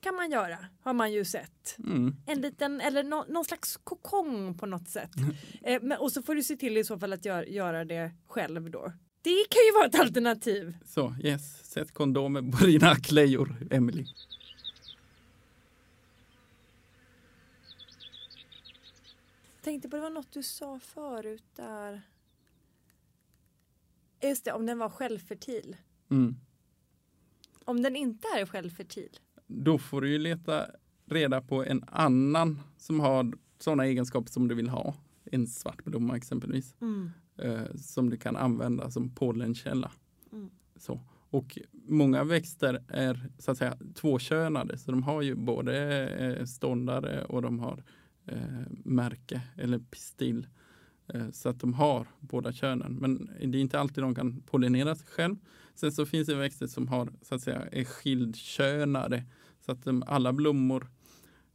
kan man göra, har man ju sett. Mm. En liten, eller no, någon slags kokong på något sätt. (laughs) Eh, men, och så får du se till i så fall att gör, göra det själv då. Det kan ju vara ett alternativ. Så, yes. Sätt kondomer på dina klejor, Emily. Tänkte på det var något du sa förut där. Just det, om den var självfertil. Mm. Om den inte är självfertil? Då får du ju leta reda på en annan som har sådana egenskaper som du vill ha. En svartblomma exempelvis. Mm. Eh, som du kan använda som pollenkälla. Mm. Så. Och många växter är så att säga tvåkönade, så de har ju både eh, ståndare och de har märke eller pistill. Eh, så att de har båda könen. Men det är inte alltid de kan pollinera sig själv. Sen så finns det växter som har så att säga är skildkönade. Så att de, alla blommor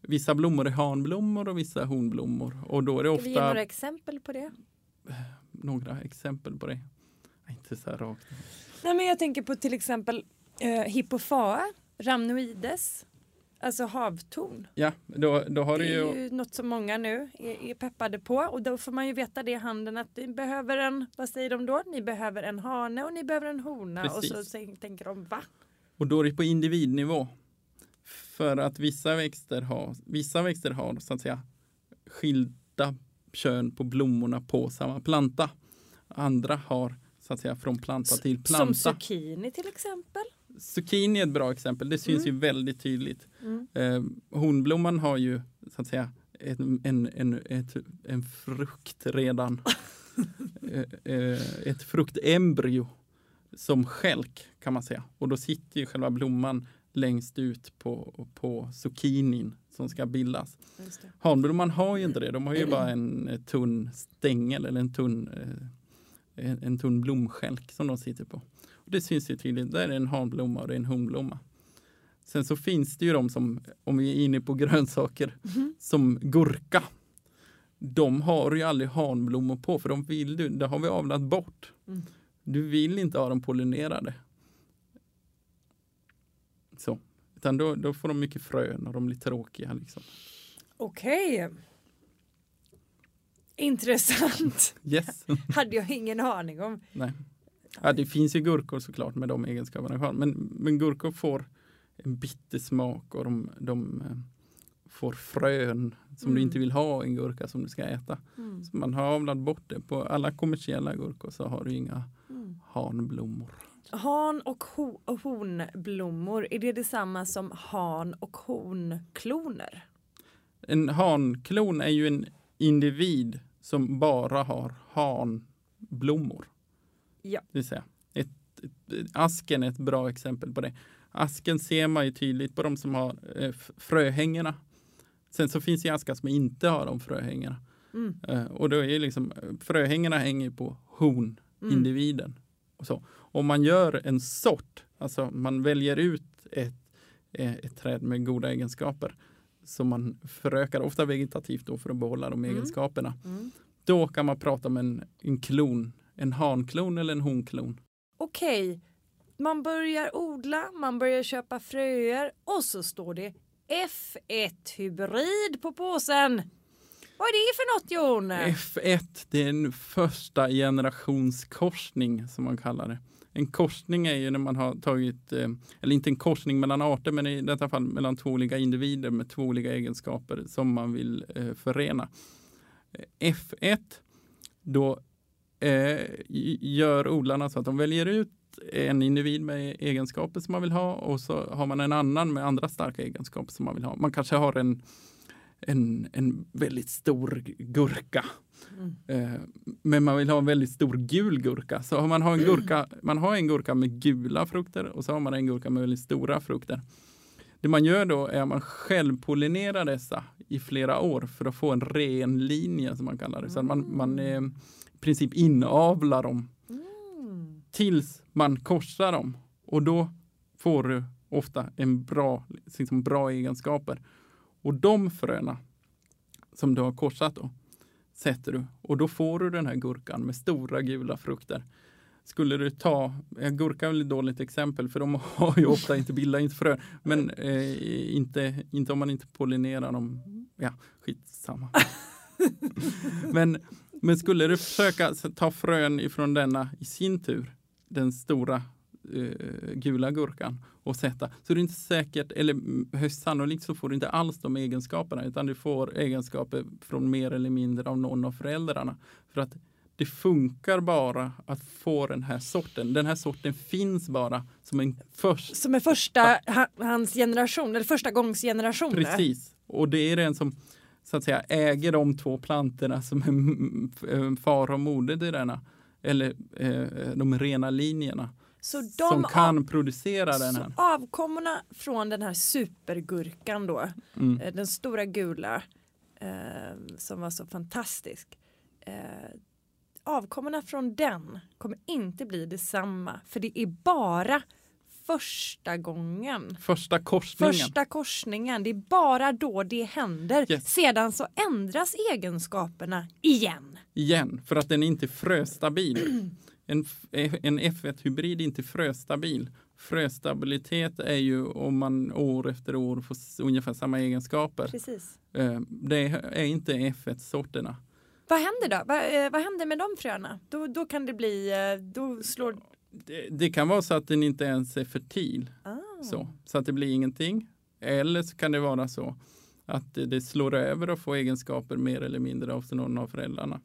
Vissa blommor är hanblommor och vissa honblommor. Och då är det ofta... Ska vi ge några exempel på det? Några exempel på det. Inte så här rakt. Nej, men jag tänker på till exempel eh, Hippofae, Rhamnoides. Alltså havtorn. Ja, då, då har det ju... är ju något som många nu är, är, peppade på och då får man ju veta det i handen att ni behöver en, vad säger de då? Ni behöver en hane och ni behöver en hona Precis. och så tänker de va? Och då är det på individnivå. För att vissa växter har, vissa växter har så att säga skilda kön på blommorna på samma planta. Andra har så att säga från planta till planta. Som zucchini till exempel? Zucchini är ett bra exempel. Det syns mm. ju väldigt tydligt. Mm. Eh, honblomman har ju så att säga en, en, en, ett, en frukt redan. (laughs) eh, eh, ett fruktembryo som skälk kan man säga. Och då sitter ju själva blomman längst ut på, på zucchinin som ska bildas. Hanblomman har ju inte det. De har ju bara en tunn stängel eller en tunn, eh, en, en tunn blomskälk som de sitter på. Och det syns ju tydligt. Där är en hanblomma och det är en honblomma. Sen så finns det ju de som, om vi är inne på (laughs) grönsaker, mm. som gurka. De har ju aldrig hanblommor på för de vill du, det har vi avlat bort. Mm. Du vill inte ha dem pollinerade. Så. Utan då, då får de mycket frön och de blir tråkiga. Liksom. Okej. Okay. Intressant. (laughs) Yes. (laughs) hade jag ingen aning om. Nej. Ja, det finns ju gurkor såklart med de egenskaperna. Men, men gurkor får en bitter smak och de, de eh, får frön som mm. du inte vill ha i en gurka som du ska äta. Mm. Så man har avlat bort det. På alla kommersiella gurkor så har du inga mm. hanblommor. Han och, ho honblommor, är det detsamma som han och honkloner? En hanklon är ju en individ som bara har hanblommor. Ja. Det vill säga, ett, ett, asken är ett bra exempel på det. Asken ser man ju tydligt på de som har eh, fröhängena. Sen så finns det askar som inte har de fröhängena. Mm. Eh, och då är liksom, fröhängena hänger på honindividen. Mm. Och så. Om man gör en sort, alltså man väljer ut ett, eh, ett träd med goda egenskaper som man förökar, ofta vegetativt då för att behålla de mm. egenskaperna. Mm. Då kan man prata om en, en klon en hanklon eller en honklon? Okej, okay. man börjar odla, man börjar köpa fröer och så står det F1 hybrid på påsen. Vad är det för något Jon? F1, det är en första generationskorsning som man kallar det. En korsning är ju när man har tagit, eh, eller inte en korsning mellan arter, men i detta fall mellan två olika individer med två olika egenskaper som man vill eh, förena. F1, då eh, gör odlarna så att de väljer ut en individ med egenskaper som man vill ha och så har man en annan med andra starka egenskaper som man vill ha. Man kanske har en, en, en väldigt stor gurka. Mm. Eh, men man vill ha en väldigt stor gul gurka. Så man har en gurka, man har en gurka med gula frukter och så har man en gurka med väldigt stora frukter. Det man gör då är att man självpollinerar dessa i flera år för att få en ren linje som man kallar det. Så man, man eh, princip inavlar dem mm. tills man korsar dem. Och då får du ofta en bra, liksom bra egenskaper. Och de fröna som du har korsat då, sätter du och då får du den här gurkan med stora gula frukter. Skulle du ta, ja, gurka är väl ett dåligt exempel för de (laughs) har ju ofta inte bildar inte frö, men eh, inte, inte om man inte pollinerar dem. Ja, skitsamma. (laughs) men, men skulle du försöka ta frön ifrån denna i sin tur, den stora eh, gula gurkan och sätta. Så det är inte säkert, eller högst sannolikt så får du inte alls de egenskaperna utan du får egenskaper från mer eller mindre av någon av föräldrarna. För att det funkar bara att få den här sorten. Den här sorten finns bara som en första. Som en första hans generation, eller första gångs generation. Precis, och det är den som så att säga äger de två plantorna som är far och moder till denna. Eller eh, de rena linjerna. Så de som kan av, producera den här. Avkommorna från den här supergurkan då, mm. Eh, den stora gula eh, som var så fantastisk. Eh, avkommorna från den kommer inte bli detsamma för det är bara första gången. Första korsningen. Första korsningen. Det är bara då det händer. Yes. Sedan så ändras egenskaperna igen. Igen, för att den är inte fröstabil. (clears throat) en, en F1-hybrid är inte fröstabil. Fröstabilitet är ju om man år efter år får ungefär samma egenskaper. Precis. Eh, det är inte F1-sorterna. Vad händer då? Vad, eh, vad händer med de fröna? Då, då kan det bli, eh, då slår... Det, det kan vara så att den inte ens är fertil. Ah. Så, så att det blir ingenting. Eller så kan det vara så att det, det slår över och får egenskaper mer eller mindre av någon av föräldrarna.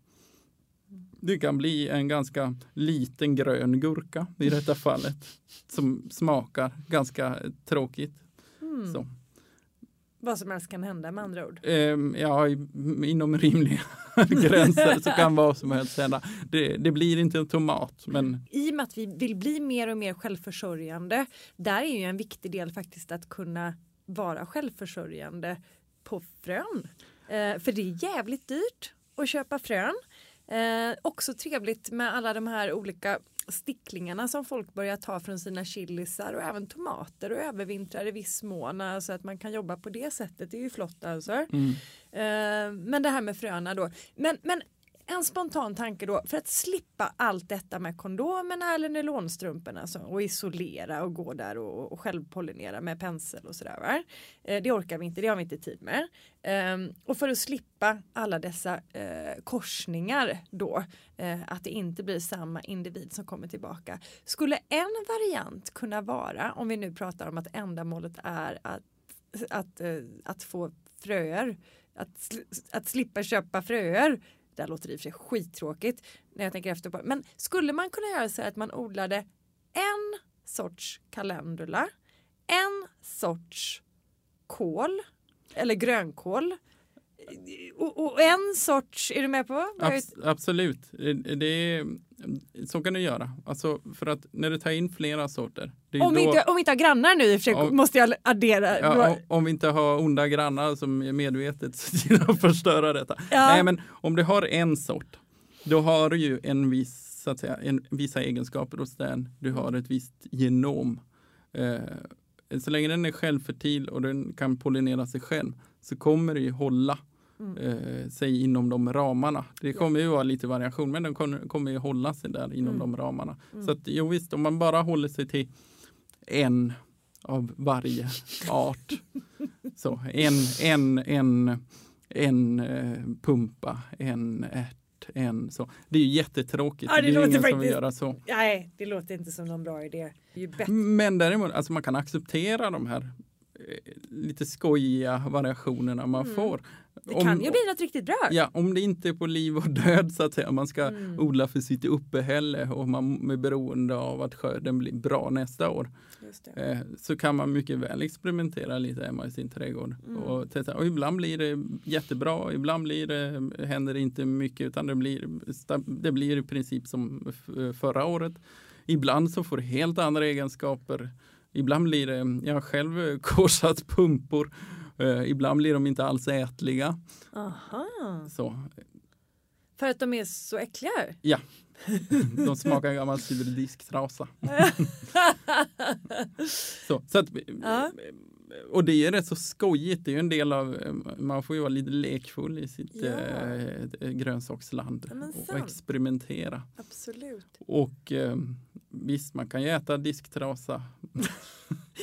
Det kan bli en ganska liten grön gurka i detta fallet som smakar ganska tråkigt. Mm. Så. Vad som helst kan hända med andra ord? Um, ja, inom rimliga (laughs) gränser så kan vad som helst hända. Det, det, blir inte en tomat. Men... I och med att vi vill bli mer och mer självförsörjande, där är ju en viktig del faktiskt att kunna vara självförsörjande på frön. Uh, för det är jävligt dyrt att köpa frön. Eh, också trevligt med alla de här olika sticklingarna som folk börjar ta från sina chilisar och även tomater och övervintrar i viss mån. Alltså att man kan jobba på det sättet, det är ju flott alltså. Mm. Eh, men det här med fröna då. Men, men en spontan tanke då, för att slippa allt detta med kondomerna eller nylonstrumporna alltså, och isolera och gå där och, och självpollinera med pensel och sådär. Eh, det orkar vi inte, det har vi inte tid med. Eh, och för att slippa alla dessa eh, korsningar då, eh, att det inte blir samma individ som kommer tillbaka. Skulle en variant kunna vara, om vi nu pratar om att ändamålet är att, att, eh, att få fröer, att, att slippa köpa fröer det här låter i och för sig skittråkigt när jag tänker efter på Men skulle man kunna göra så att man odlade en sorts kalendula, en sorts kål eller grönkål och, och, en sorts, är du med på? Abs absolut, det är, så kan du göra. Alltså för att när du tar in flera sorter om, vi inte, om vi inte har grannar nu i och för sig, om, måste jag addera. Ja, om, om, vi inte har onda grannar som medvetet (laughs) ser till att förstöra detta. Ja. Nej, men om du har en sort, då har du ju en viss, så att säga, en, vissa egenskaper hos den. Du har ett visst genom. Eh, så länge den är självfertil och den kan pollinera sig själv så kommer det ju hålla mm. eh, sig inom de ramarna. Det kommer ju vara lite variation men den kommer, ju hålla sig där inom mm. de ramarna. Mm. Så att jo visst, om man bara håller sig till en av varje art. Så en, en, en en eh, pumpa, en ärt, en så. Det är ju jättetråkigt. Ja, det är ju låter ingen som vill faktiskt- göra så. Nej, det låter inte som någon bra idé. Det är. Men däremot, alltså man kan acceptera de här eh, lite skojiga variationerna man Mm. får. Det Om- kan ju bli något riktigt bra. Ja, om det inte är på liv och död så att säga. Man ska Mm. odla för sitt uppehälle och man är beroende av att skörden blir bra nästa år. Eh, så kan man mycket väl experimentera lite hemma i sin trädgård. Mm. Och, testa. och ibland blir det jättebra, och ibland blir det, händer det inte mycket utan det blir, det blir i princip som förra året. Ibland så får det helt andra egenskaper. Ibland blir det, jag har själv korsat pumpor. Eh, ibland blir de inte alls ätliga. Aha. Så, För att de är så äckliga? (laughs) de smakar gammal sur disktrasa. (laughs) Så, så att, Ja. Och det är rätt så skojigt. Det är ju en del av, man får ju vara lite lekfull i sitt Ja. eh, grönsaksland Ja, och sant. experimentera. Absolut. Och eh, visst, man kan ju äta disktrasa.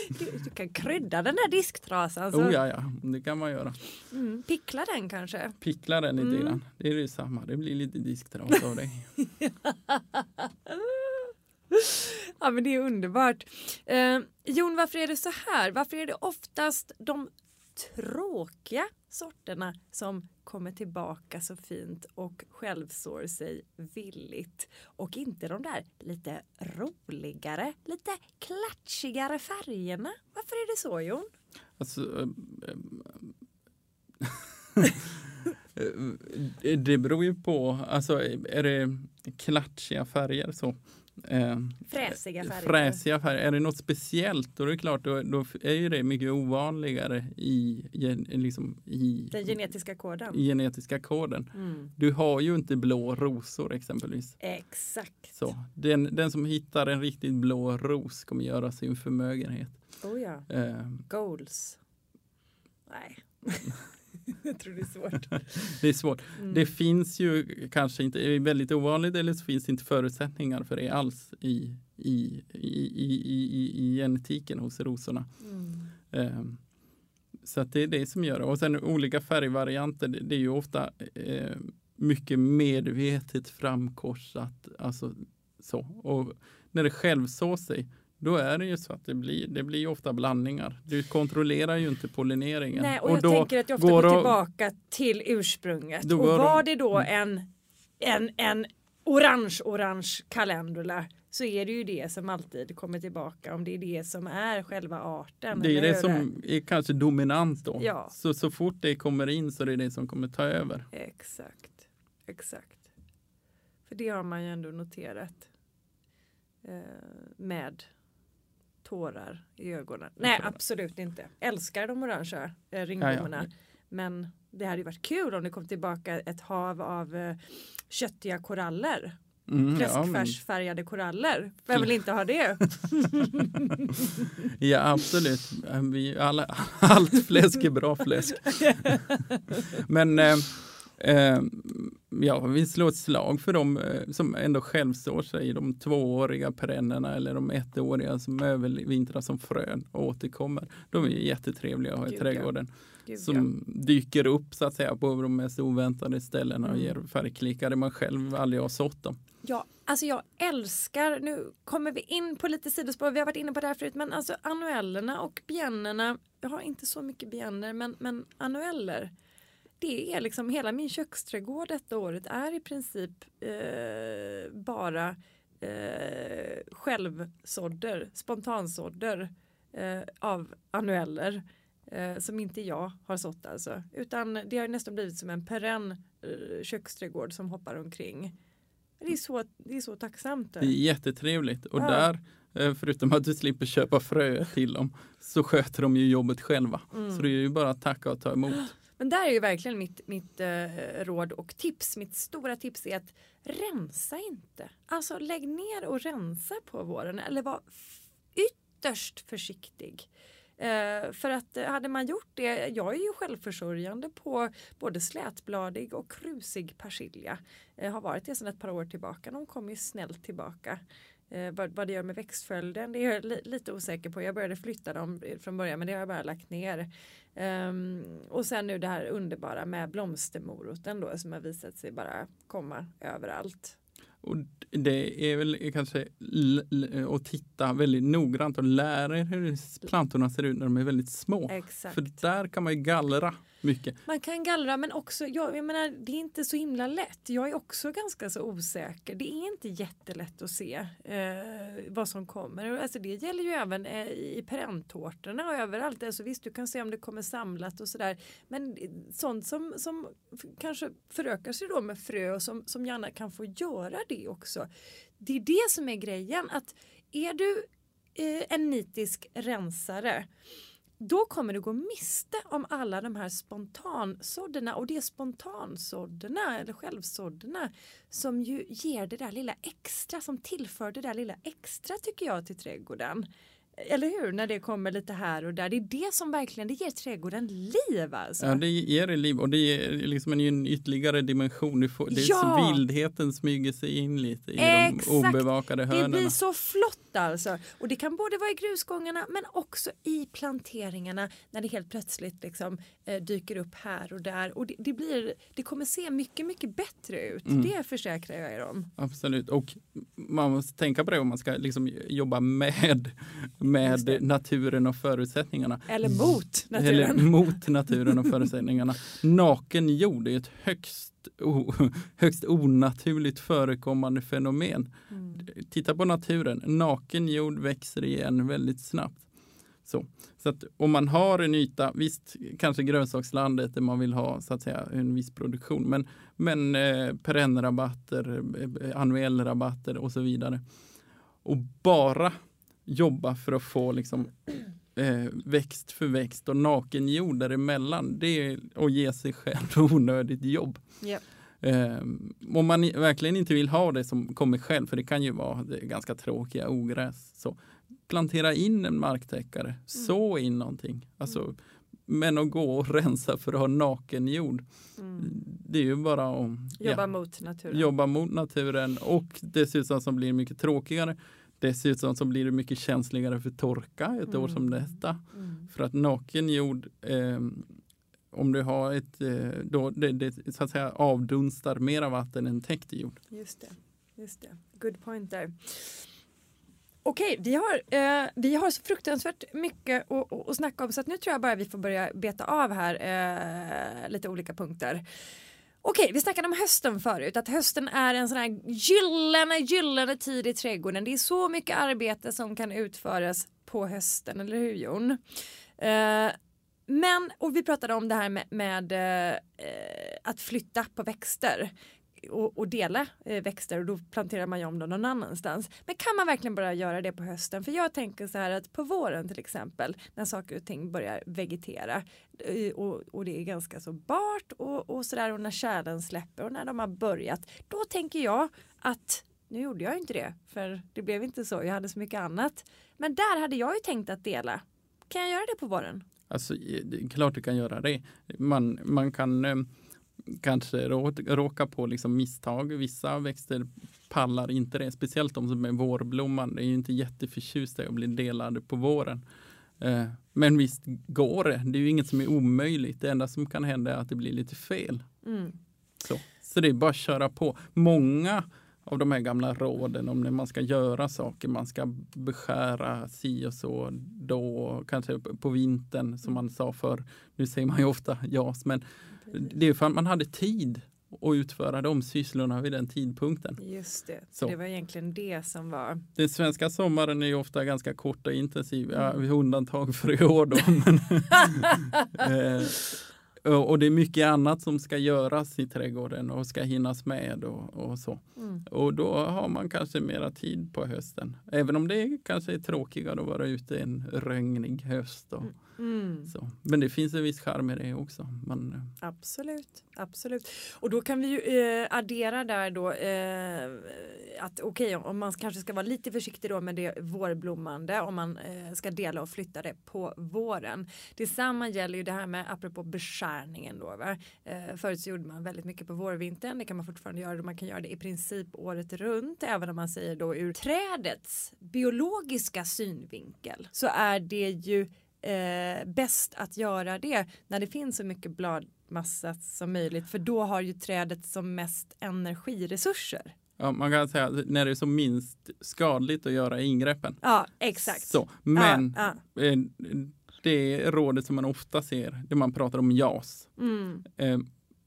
Du, du kan krydda den där disktrasan. Så, Oh ja, ja, det kan man göra. mm, pickla den kanske. Pickla den lite Mm. grann. Det är det samma, det blir lite disktrasa av dig. (laughs) (laughs) (laughs) Ja men det är underbart. Eh, Jon, varför är det så här? Varför är det oftast de tråkiga sorterna som kommer tillbaka så fint och självsår sig villigt och inte de där lite roligare, lite klatschigare färgerna? Varför är det så Jon? Alltså, eh, eh, (laughs) eh det beror ju på, alltså är det klatschiga färger så. Eh, Fräsiga färger. Fräsiga färger, är det något speciellt då är det klart, då, då är ju det mycket ovanligare i, gen- liksom, i, Den genetiska koden. genetiska koden. Mm. Du har ju inte blå rosor exempelvis. Exakt. Så, den, den som hittar en riktigt blå ros kommer göra sin förmögenhet. Oh ja. Eh, Goals. Nej. (laughs) (laughs) Jag tror det är svårt. (laughs) det är svårt. Mm. Det finns ju kanske inte, är väldigt ovanligt eller så finns det inte förutsättningar för det alls i, i, i, i, i, i genetiken hos rosorna. Mm. Eh, så det är det som gör det. Och sen olika färgvarianter, det, det är ju ofta eh, mycket medvetet framkorsat. Alltså, så. Och när det självsår sig, då är det ju så att det blir, det blir ofta blandningar. Du kontrollerar ju inte pollineringen. Nej, och jag då tänker att jag ofta går går tillbaka till ursprunget. Och var det då en, en, en orange-orange kalendula så är det ju det som alltid kommer tillbaka om det är det som är själva arten. Det är det som är kanske dominant då. Ja. Så, så fort det kommer in så är det det som kommer ta över. Exakt, exakt. För det har man ju ändå noterat. Eh, med tårar i ögonen. Nej, absolut inte. Älskar de orangea eh, ringblommorna. Ja, Men det hade ju varit kul om det kom tillbaka ett hav av eh, köttiga koraller. Mm, ja, men- Fläskfärsfärgade koraller. Vem vill inte ha det? (laughs) Ja, absolut. Vi, alla, (laughs) allt fläsk är bra fläsk. (laughs) Men eh, eh, ja, vi slår ett slag för dem eh, som ändå självsår sig, de tvååriga perennerna eller de ettåriga som övervintrar som frön och återkommer. De är ju jättetrevliga att ha i Gud, ja. trädgården. Gud, Som dyker upp så att säga på de mest oväntade ställena och Mm. ger färgklickar där man själv aldrig har sått dem. Ja, alltså jag älskar, nu kommer vi in på lite sidospår, vi har varit inne på det här förut, men alltså annuellerna och biennerna, jag har inte så mycket bienner, men, men annueller, det är liksom hela min köksträdgård detta året är i princip eh, bara eh, självsådder, spontansådder eh, av annueller eh, som inte jag har sått alltså, utan det har nästan blivit som en perenn eh, köksträdgård som hoppar omkring. Det är så, det är så tacksamt. Det är jättetrevligt och Ja. där, eh, förutom att du slipper köpa frö till dem, så sköter de ju jobbet själva. Mm. Så det är ju bara att tacka och ta emot. Men där är ju verkligen mitt, mitt eh, råd och tips, mitt stora tips är att rensa inte. Alltså lägg ner och rensa på våren eller var ytterst försiktig. Eh, för att eh, hade man gjort det, jag är ju självförsörjande på både slätbladig och krusig persilja. Eh, har varit det sedan ett par år tillbaka, de kommer ju snällt tillbaka. Eh, vad, vad det gör med växtföljden det är jag li, lite osäker på. Jag började flytta dem från början men det har jag bara lagt ner. Um, och sen nu det här underbara med blomstermoroten då som har visat sig bara komma överallt. Och det är väl kanske att titta väldigt noggrant och lära er hur plantorna ser ut när de är väldigt små. Exakt. För där kan man ju gallra mycket. Man kan gallra men också, jag, jag menar det är inte så himla lätt. Jag är också ganska så osäker. Det är inte jättelätt att se eh, vad som kommer. Alltså, det gäller ju även eh, i perenntårtorna och överallt. Alltså, visst du kan se om det kommer samlat och sådär. Men eh, sånt som, som kanske förökar sig då med frö och som, som gärna kan få göra det också. Det är det som är grejen. att Är du eh, en nitisk rensare då kommer du gå miste om alla de här spontansådderna och det är spontansådderna eller självsådderna som ju ger det där lilla extra som tillför det där lilla extra tycker jag till trädgården. Eller hur? När det kommer lite här och där. Det är det som verkligen det ger trädgården liv. Alltså. Ja, det ger det liv och det ger liksom en ytterligare dimension. Du får, det är ja! vildheten smyger sig in lite i Exakt. de obevakade hörnen. Det blir så flott alltså. Och det kan både vara i grusgångarna men också i planteringarna när det helt plötsligt liksom, eh, dyker upp här och där. Och det, det, blir, det kommer se mycket, mycket bättre ut. Mm. Det försäkrar jag er om. Absolut. Och man måste tänka på det om man ska liksom jobba med med naturen och förutsättningarna. Eller mot naturen. Eller mot naturen och förutsättningarna. (laughs) Naken jord är ett högst, o, (laughs) högst onaturligt förekommande fenomen. Mm. Titta på naturen. Naken jord växer igen väldigt snabbt. Så, så att om man har en yta, visst kanske grönsakslandet där man vill ha så att säga en viss produktion, men, men eh, perennrabatter, eh, annuellrabatter och så vidare. Och bara jobba för att få liksom, eh, växt för växt och naken jord däremellan. Det är att ge sig själv (laughs) onödigt jobb. Yep. Eh, om man verkligen inte vill ha det som kommer själv, för det kan ju vara ganska tråkiga ogräs. Så plantera in en marktäckare, mm. så in någonting. Alltså, mm. Men att gå och rensa för att ha naken jord, mm. det är ju bara att jobba ja, mot naturen. Jobba mot naturen och dessutom som blir mycket tråkigare Dessutom så blir det mycket känsligare för torka ett mm. år som mm. detta. Mm. För att naken jord, eh, om du har ett, eh, då det, det, så att säga avdunstar mera vatten än täckt jord. Just det, just det. Good point där. Okej, vi har, eh, vi har så fruktansvärt mycket att, att, att snacka om så att nu tror jag bara vi får börja beta av här eh, lite olika punkter. Okej, vi snackade om hösten förut, att hösten är en sån här gyllene, gyllene tid i trädgården. Det är så mycket arbete som kan utföras på hösten, eller hur Jon? Eh, men, och vi pratade om det här med, med eh, att flytta på växter och, och dela eh, växter och då planterar man ju om dem någon annanstans. Men kan man verkligen bara göra det på hösten? För jag tänker så här att på våren till exempel när saker och ting börjar vegetera eh, och, och det är ganska så bart och, och sådär och när kärlen släpper och när de har börjat då tänker jag att nu gjorde jag inte det för det blev inte så. Jag hade så mycket annat. Men där hade jag ju tänkt att dela. Kan jag göra det på våren? Alltså, eh, klart du kan göra det. Man, man kan eh, kanske råka på liksom misstag. Vissa växter pallar inte det, speciellt de som är vårblommande. är ju inte jätteförtjusta i att bli delade på våren. Eh, men visst går det. Det är ju inget som är omöjligt. Det enda som kan hända är att det blir lite fel. Mm. Så. så det är bara att köra på. Många av de här gamla råden om när man ska göra saker. Man ska beskära si och så då, kanske på vintern som man sa förr. Nu säger man ju ofta jas, men det är för att man hade tid att utföra de sysslorna vid den tidpunkten. Just det, så. det var egentligen det som var. Den svenska sommaren är ju ofta ganska kort och intensiv, ja, mm. undantag för i år då. Men, (laughs) (laughs) eh, och det är mycket annat som ska göras i trädgården och ska hinnas med och, och så. Mm. Och då har man kanske mera tid på hösten. Även om det kanske är tråkigare att vara ute en regnig höst. Och, mm Mm. Så. Men det finns en viss charm i det också. Man, eh, Absolut, absolut. Och då kan vi ju eh, addera där då eh, att okej om man kanske ska vara lite försiktig då med det vårblommande om man eh, ska dela och flytta det på våren. Detsamma gäller ju det här med apropå beskärningen då. Va? Eh, förut så gjorde man väldigt mycket på vårvintern. Det kan man fortfarande göra. Man kan göra det i princip året runt. Även om man säger då ur trädets biologiska synvinkel så är det ju eh, bäst att göra det när det finns så mycket bladmassa som möjligt för då har ju trädet som mest energiresurser. ja, man kan säga när det är som minst skadligt att göra ingreppen. Ja, exakt. Så. Men Ja, eh, det rådet som man ofta ser, det man pratar om JAS. ja. Mm. Eh,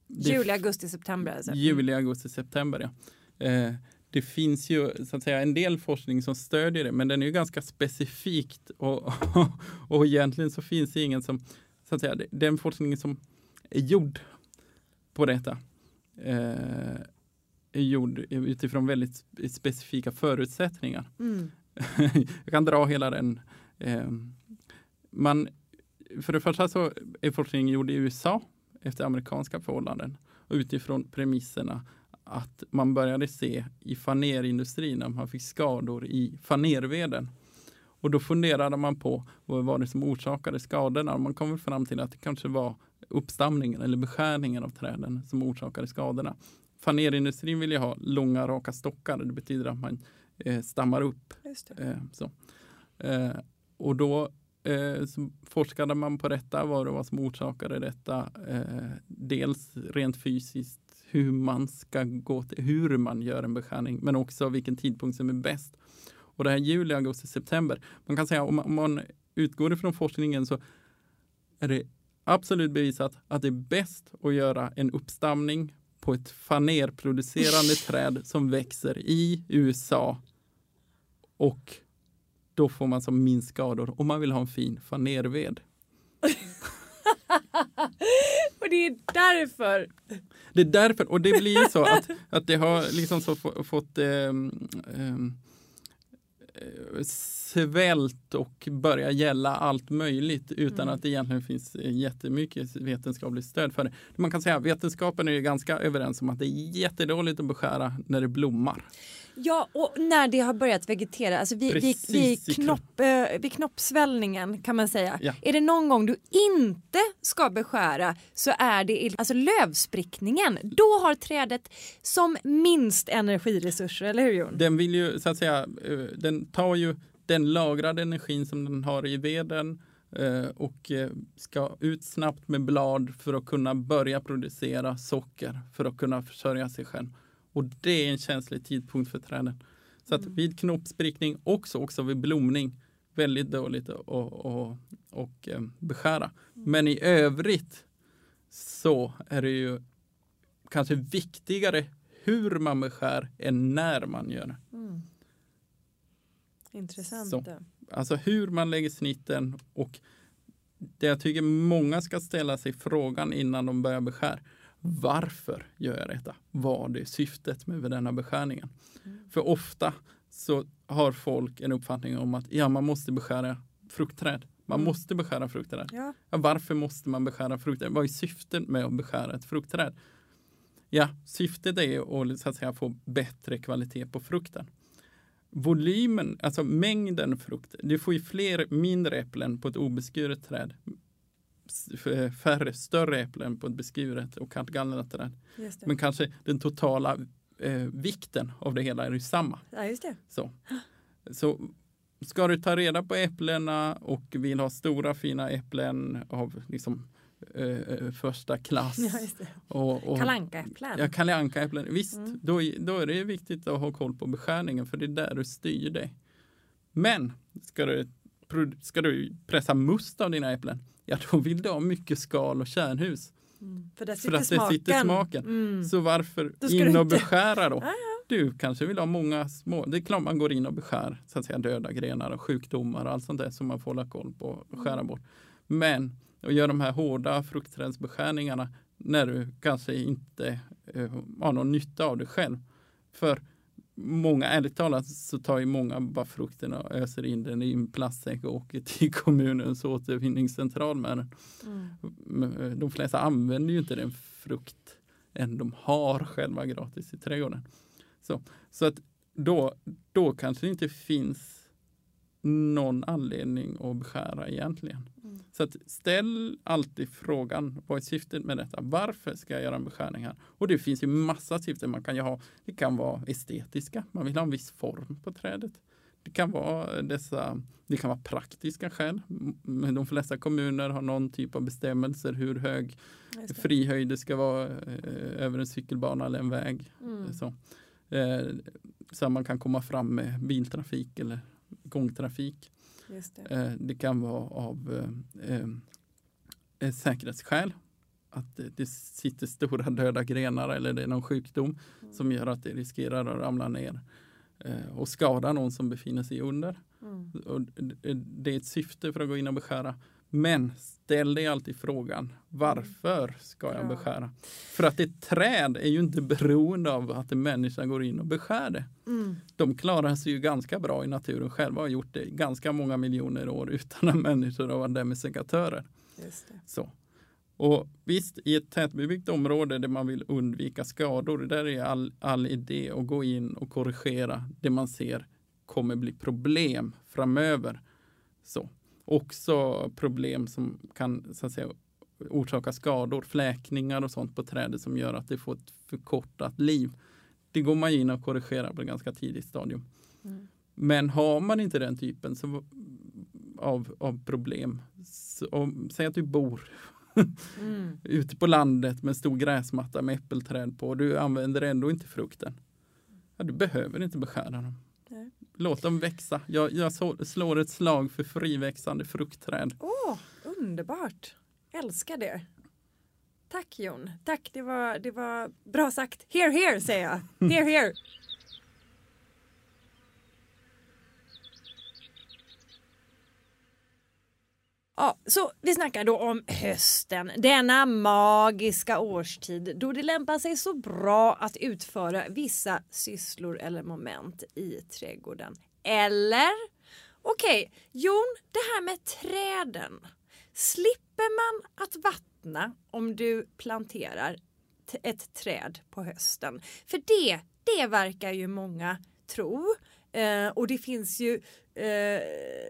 Juli, augusti, september alltså. Juli, augusti, september. Ja. Eh, det finns ju så att säga en del forskning som stödjer det, men den är ju ganska specifikt och, (laughs) och egentligen så finns det ingen som, så att säga, den forskning som är gjord på detta eh, är gjord utifrån väldigt spe- specifika förutsättningar. Mm. (laughs) Jag kan dra hela den. Eh, man, för det första så är forskningen gjord i USA efter amerikanska förhållanden och utifrån premisserna att man började se i fanerindustrin när man fick skador i fanerveden. Och då funderade man på vad var det som orsakade skadorna man kom fram till att det kanske var uppstamningen eller beskärningen av träden som orsakade skadorna. Fanerindustrin vill ju ha långa raka stockar. Det betyder att man eh, stammar upp. Eh, så. Eh, och då eh, så forskade man på detta, vad det var som orsakade detta. Eh, dels rent fysiskt, hur man ska gå till, hur man gör en beskärning, men också vilken tidpunkt som är bäst. Och det här juli, augusti, september. Man kan säga om man, om man utgår ifrån forskningen så är det absolut bevisat att det är bäst att göra en uppstamning på ett fanerproducerande träd som växer i USA och då får man som minst skador om man vill ha en fin fanerved. (laughs) Det är därför. Det är därför, och det blir så att, att det har liksom så få, fått ehm, eh, svält och börja gälla allt möjligt utan Mm. att det egentligen finns eh, jättemycket vetenskapligt stöd för det. Man kan säga att vetenskapen är ganska överens om att det är jättedåligt att beskära när det blommar. Ja, och när det har börjat vegetera, alltså vid, Precis vid, knopp, eh, vid knoppsvällningen kan man säga. Ja. Är det någon gång du inte ska beskära så är det i alltså lövsprickningen. Då har trädet som minst energiresurser, eller hur Jon? Den vill ju så att säga, eh, den tar ju den lagrade energin som den har i veden eh, och eh, ska ut snabbt med blad för att kunna börja producera socker för att kunna försörja sig själv. Och det är en känslig tidpunkt för träden. Så att vid knoppsprickning också, också vid blomning, väldigt dåligt att och, och, och beskära. Men i övrigt så är det ju kanske viktigare hur man beskär än när man gör det. Mm. Intressant. Så. Alltså hur man lägger snitten och det jag tycker många ska ställa sig frågan innan de börjar beskär. Varför gör jag detta? Vad är syftet med denna beskärningen? För ofta så har folk en uppfattning om att ja, man måste beskära fruktträd. Man Mm. måste beskära fruktträd. Ja. Ja, varför måste man beskära fruktträd? Vad är syftet med att beskära ett fruktträd? Ja, syftet är att, så att säga, få bättre kvalitet på frukten. Volymen, alltså mängden frukt. Du får ju fler mindre äpplen på ett obeskuret träd. Färre större äpplen på ett beskuret och det. Men kanske den totala eh, vikten av det hela är ju samma. ja, just det. Så. Så ska du ta reda på äpplena och vill ha stora fina äpplen av liksom, eh, eh, första klass. Ja, och, och, Kalankaäpplen. Ja. Visst, Mm. då, då är det viktigt att ha koll på beskärningen för det är där du styr dig. Men ska du, ska du pressa must av dina äpplen, ja då vill du ha mycket skal och kärnhus. Mm. För För att det smaken. sitter smaken. Mm. Så varför in och inte- beskära då? Ja, Du kanske vill ha många små, det är klart man går in och beskär så att säga, döda grenar och sjukdomar och allt sånt där som man får hålla koll på och Mm. skära bort. Men att göra de här hårda fruktträdsbeskärningarna när du kanske inte eh, har någon nytta av det själv. För många, ärligt talat så tar ju många bara frukten och öser in den i en plastsäck och åker till (laughs) kommunens återvinningscentral med den. Mm. De flesta använder ju inte den frukt än de har själva gratis i trädgården. Så, så att då, då kanske det inte finns någon anledning att beskära egentligen. Mm. Så ställ alltid frågan, vad är syftet med detta? Varför ska jag göra en beskärning här? Och det finns ju massa syften man kan ju ha. Det kan vara estetiska, man vill ha en viss form på trädet. Det kan vara dessa, det kan vara praktiska skäl. De flesta kommuner har någon typ av bestämmelser hur hög frihöjd det ska vara eh, över en cykelbana eller en väg. Mm. Så. Eh, så man kan komma fram med biltrafik eller gångtrafik. Det. Eh, det. kan vara av eh, eh, säkerhetsskäl. Att det sitter stora döda grenar eller det är någon sjukdom mm. som gör att det riskerar att ramla ner och skada någon som befinner sig under. Mm. Det är ett syfte för att gå in och beskära. Men ställ dig alltid frågan varför ska jag beskära? För att ett träd är ju inte beroende av att en människa går in och beskär det. Mm. De klarar sig ju ganska bra i naturen själva och har gjort det ganska många miljoner år utan att människor har varit demissekatörer. Så. Och visst, i ett tätbebyggt område där man vill undvika skador, där är all, all idé att gå in och korrigera det man ser kommer bli problem framöver. Så också problem som kan så att säga, orsaka skador, fläkningar och sånt på trädet som gör att det får ett förkortat liv. Det går man in och korrigerar på ett ganska tidigt stadium. Mm. Men har man inte den typen så, av, av problem, så, om, säg att du bor mm. (laughs) ute på landet med stor gräsmatta med äppelträd på och du använder ändå inte frukten. Ja, du behöver inte beskära dem. Låt dem växa. Jag, jag slår ett slag för friväxande fruktträd. Åh, oh, underbart. Älskar det. Tack Jon. Tack, det var, det var bra sagt. Here, here säger jag. Here, here. Ja, så vi snackar då om hösten, denna magiska årstid då det lämpar sig så bra att utföra vissa sysslor eller moment i trädgården. Eller? Okej, okay, Jon, det här med träden. Slipper man att vattna om du planterar ett träd på hösten? För det, det verkar ju många tro. Eh, och det finns ju, eh,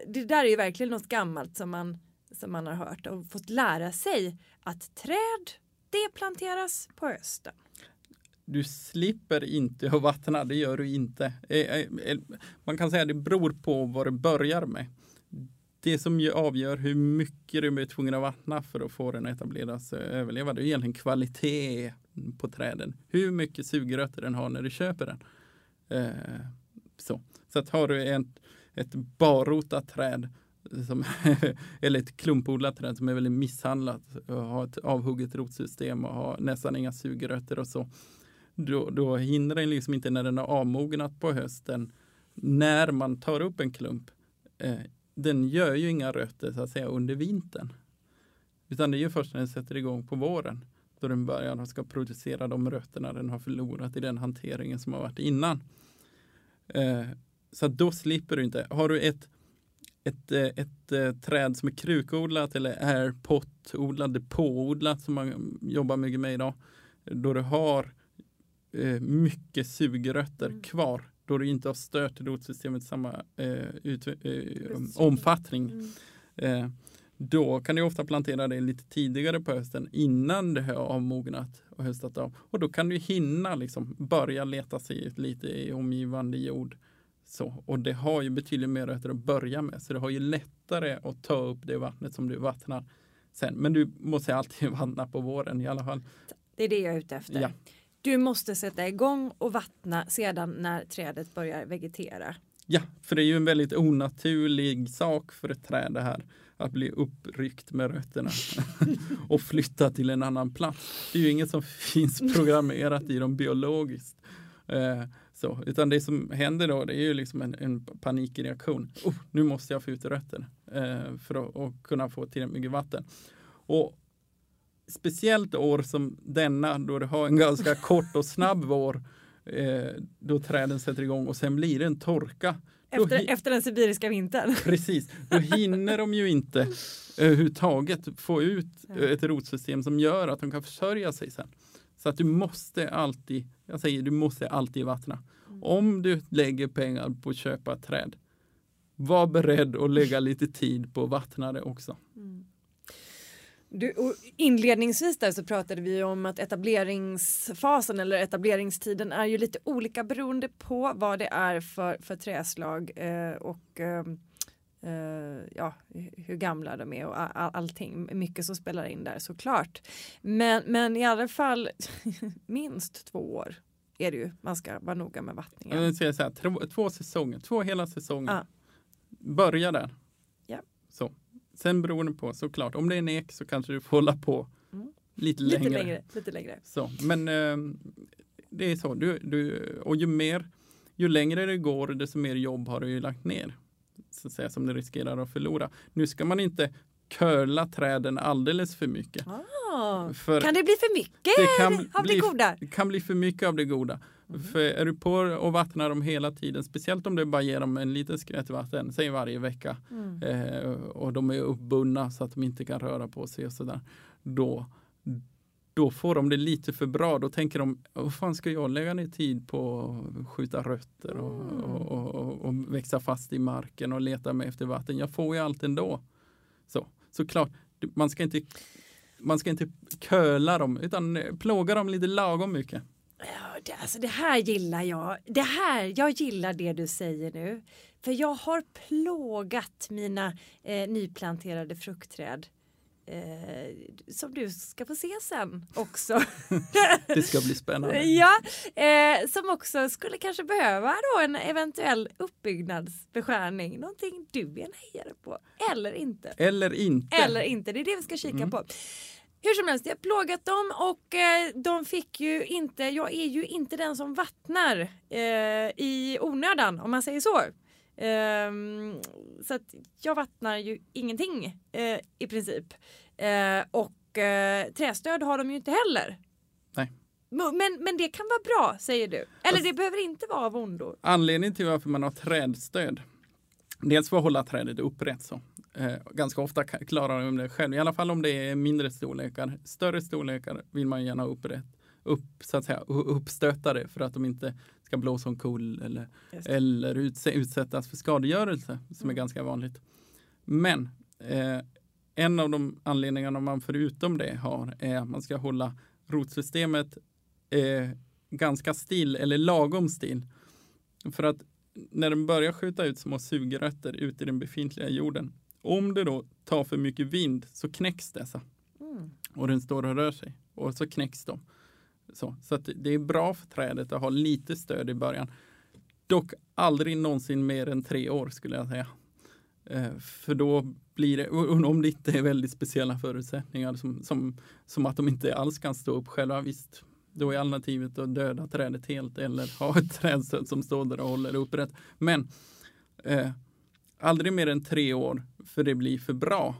det där är ju verkligen något gammalt som man som man har hört och fått lära sig att träd det planteras på hösten. Du slipper inte att vattna, det gör du inte. Eh, eh, eh, man kan säga att det beror på vad det börjar med. Det som avgör hur mycket du är tvungen att vattna för att få den att etableras och överleva, det är egentligen kvalitet på träden. Hur mycket sugrötter den har när du köper den. Så, så att har du ett, ett barrotat träd som, (laughs) eller ett klumpodlat träd som är väldigt misshandlat och har ett avhugget rotsystem och har nästan inga sugrötter och så. Då, då hinner den liksom inte när den har avmognat på hösten när man tar upp en klump. Eh, den gör ju inga rötter så att säga under vintern. Utan det är ju först när den sätter igång på våren då den börjar och ska producera de rötterna den har förlorat i den hanteringen som har varit innan. Eh, så då slipper du inte. Har du ett ett, eh, ett, ett eh, träd som är krukodlat eller airpot-odlat, depåodlat som man jobbar mycket med idag. Då du har eh, mycket sugrötter mm. kvar. Då du inte har stört rotsystemet i samma eh, ut, eh, omfattning. Mm. Eh, då kan du ofta plantera det lite tidigare på hösten innan det har avmognat och höstat av. Och då kan du hinna liksom börja leta sig lite i omgivande jord så, och det har ju betydligt mer rötter att börja med, så det har ju lättare att ta upp det vattnet som du vattnar sen. Men du måste alltid (laughs) vattna på våren i alla fall. Det är det jag är ute efter. Ja. Du måste sätta igång och vattna sedan när trädet börjar vegetera. Ja, för det är ju en väldigt onaturlig sak för ett träd det här. Att bli uppryckt med rötterna (laughs) och flytta till en annan plats. Det är ju inget som (laughs) finns programmerat i dem biologiskt. Eh, så, utan det som händer då det är ju liksom en, en panikreaktion. Oh, nu måste jag få ut rötter eh, för att, kunna få tillräckligt mycket vatten. Och speciellt år som denna då det har en ganska kort och snabb vår eh, då träden sätter igång och sen blir det en torka. Efter, efter den sibiriska vintern. (laughs) Precis, då hinner de ju inte överhuvudtaget få ut ett rotsystem som gör att de kan försörja sig sen. Så att du måste alltid, jag säger du måste alltid vattna. Mm. Om du lägger pengar på att köpa träd, var beredd att lägga lite tid på att vattna det också. Du, och inledningsvis där så pratade vi om att etableringsfasen eller etableringstiden är ju lite olika beroende på vad det är för, för träslag eh, och eh, eh, ja, hur gamla de är och all, all- allting. Mycket som spelar in där såklart. Men, men i alla fall (laughs) minst två år är det ju. Man ska vara noga med vattningen. Jag säger så här, två, två säsonger, två hela säsonger. Ja. Börja där. Ja. Så. Sen beror det på såklart, om det är en ek så kanske du får hålla på Mm. lite, Lite längre. längre. Lite längre. Så, men eh, det är så. Du, du, och ju mer, ju längre det går, desto mer jobb har du ju lagt ner. Så att säga, som du riskerar att förlora. Nu ska man inte curla träden alldeles för mycket. Ah, För kan det bli för mycket det kan av bli, det goda? det kan bli för mycket av det goda. För är du på och vattnar dem hela tiden, speciellt om du bara ger dem en liten skvätt vatten, säg varje vecka, Mm. eh, och de är uppbundna så att de inte kan röra på sig och sådär. Då, då får de det lite för bra. Då tänker de, vad fan ska jag lägga ner tid på att skjuta rötter och, Mm. och, och, och, växa fast i marken och leta mig efter vatten. Jag får ju allt ändå. Så, såklart, man ska inte man ska inte köla dem utan eh, plåga dem lite lagom mycket. Ja, det, alltså det här gillar jag. Det här, jag gillar det du säger nu. För jag har plågat mina eh, nyplanterade fruktträd. Eh, som du ska få se sen också. (laughs) Det ska bli spännande. ja, eh, som också skulle kanske behöva då en eventuell uppbyggnadsbeskärning. Någonting du är en hejare på. Eller inte. Eller inte. Eller inte, det är det vi ska kika på. Hur som helst, jag har plågat dem och eh, de fick ju inte, jag är ju inte den som vattnar eh, i onödan om man säger så. Ehm, så att jag vattnar ju ingenting eh, i princip. Eh, och eh, trästöd har de ju inte heller. Nej. Men, men det kan vara bra säger du. Eller det behöver inte vara av ondo. Anledningen till varför man har trädstöd. Dels för att hålla trädet upprätt. Så. Eh, ganska ofta klarar de det själv. I alla fall om det är mindre storlekar. Större storlekar vill man gärna upprätt. Upp, så att säga, u- uppstötta det för att de inte ska blåsa omkull eller, eller utsättas för skadegörelse som är Mm. ganska vanligt. Men eh, en av de anledningarna man förutom det har är att man ska hålla rotsystemet eh, ganska still eller lagom still. För att när den börjar skjuta ut små sugrötter ut i den befintliga jorden, om det då tar för mycket vind så knäcks dessa Mm. och den står och rör sig och så knäcks de. Så, så att det är bra för trädet att ha lite stöd i början. Dock aldrig någonsin mer än tre år skulle jag säga. Eh, för då blir det, om det inte är väldigt speciella förutsättningar som, som, som att de inte alls kan stå upp själva, visst, då är alternativet att döda trädet helt eller ha ett (laughs) trädstöd som står där och håller upprätt. Men eh, aldrig mer än tre år, för det blir för bra.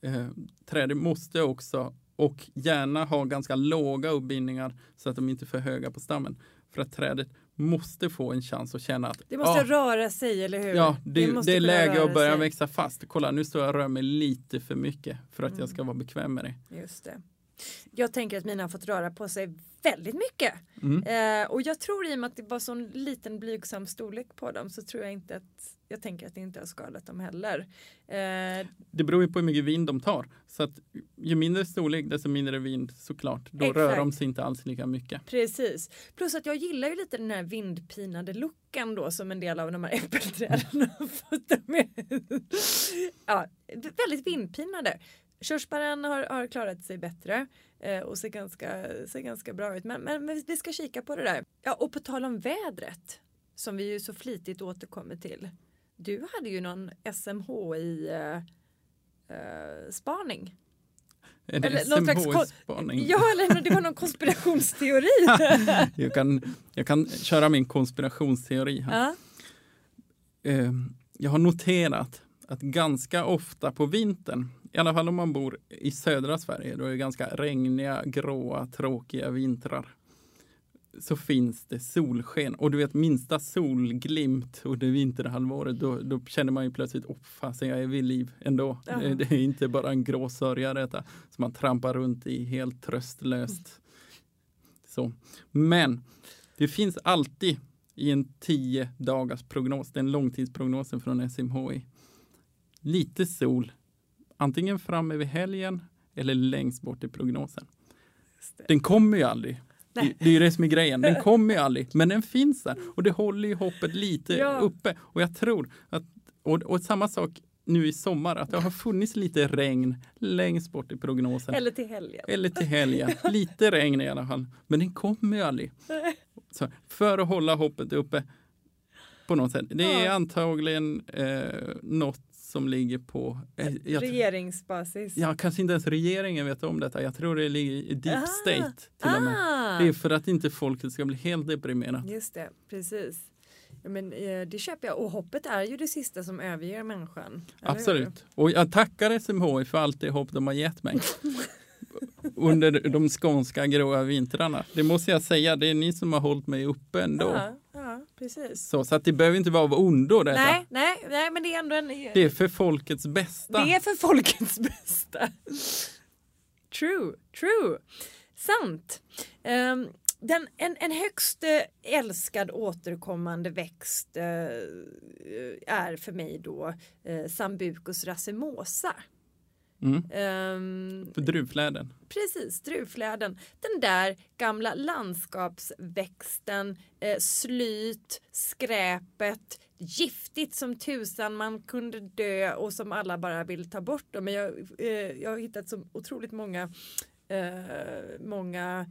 Eh, trädet måste också och gärna ha ganska låga uppbindningar så att de inte är för höga på stammen. För att trädet måste få en chans att känna att Det måste "Ah, röra sig, eller hur? Ja, det, måste det är läge att börja sig. växa fast. Kolla, nu står jag och rör mig lite för mycket för att Mm. jag ska vara bekväm med det. Just det. Jag tänker att mina har fått röra på sig väldigt mycket. Mm. Eh, och jag tror i och med att det var sån liten blygsam storlek på dem så tror jag inte att jag tänker att det inte har skadat dem heller. Eh, Det beror ju på hur mycket vind de tar. Så att ju mindre storlek, desto mindre vind såklart. Då Exakt. rör de sig inte alls lika mycket. precis. Plus att jag gillar ju lite den här vindpinade looken då som en del av de här äppelträden har fått. ja, väldigt vindpinade. Körsbären har, har klarat sig bättre eh, och ser ganska, ser ganska bra ut. Men, men, men vi ska kika på det där. Ja, och på tal om vädret som vi ju så flitigt återkommer till. Du hade ju någon SMHI eh, eh, kon- SMHI-spaning? Ja, eller det var någon (laughs) konspirationsteori. (laughs) jag, kan, jag kan köra min konspirationsteori här. ja. Eh, jag har noterat att ganska ofta på vintern, i alla fall om man bor i södra Sverige, då är det ganska regniga, gråa, tråkiga vintrar. så finns det solsken. Och du vet minsta solglimt under vinterhalvåret då, då känner man ju plötsligt, åh fasen jag är vid liv ändå. Ja. Det, det är inte bara en grå sörja detta som man trampar runt i helt tröstlöst. Så. Men det finns alltid i en 10 dagars prognos, den långtidsprognosen från SMHI, lite sol antingen fram över helgen eller längst bort i prognosen. Den kommer ju aldrig. Det, Nej. det är ju det som är grejen. Den (laughs) kommer ju aldrig, men den finns där och det håller ju hoppet lite Ja. uppe. Och jag tror att, och, och samma sak nu i sommar, att det har funnits lite regn längst bort i prognosen. Eller till helgen. Eller till helgen. Lite regn i alla fall. Men den kommer ju aldrig. Så för att hålla hoppet uppe på något sätt. Det är Ja. antagligen eh, något som ligger på... Eh, jag, Regeringsbasis. ja, kanske inte ens regeringen vet om detta. Jag tror det ligger i deep Ah. state till och med. Ah, Det är för att inte folket ska bli helt deprimerat. Just det, precis. Ja, men, eh, det köper jag och hoppet är ju det sista som överger människan. eller hur? Absolut. Och jag tackar SMHI för allt det hopp de har gett mig. (laughs) Under de skånska gråa vintrarna. Det måste jag säga, det är ni som har hållit mig uppe ändå. Ja, ja, precis. Så, så att det behöver inte vara av ondo detta. Nej, nej, nej, men det är ändå en... Det är för folkets bästa. Det är för folkets bästa. True, true. Sant. Ehm, den, en, en högst eh, älskad återkommande växt eh, är för mig då eh, Sambucus racemosa. Mm. Ehm, För druvfläden. Precis, druvfläden. Den där gamla landskapsväxten, eh, slyt, skräpet, giftigt som tusan, man kunde dö och som alla bara vill ta bort. Men jag, eh, jag har hittat så otroligt många, eh, många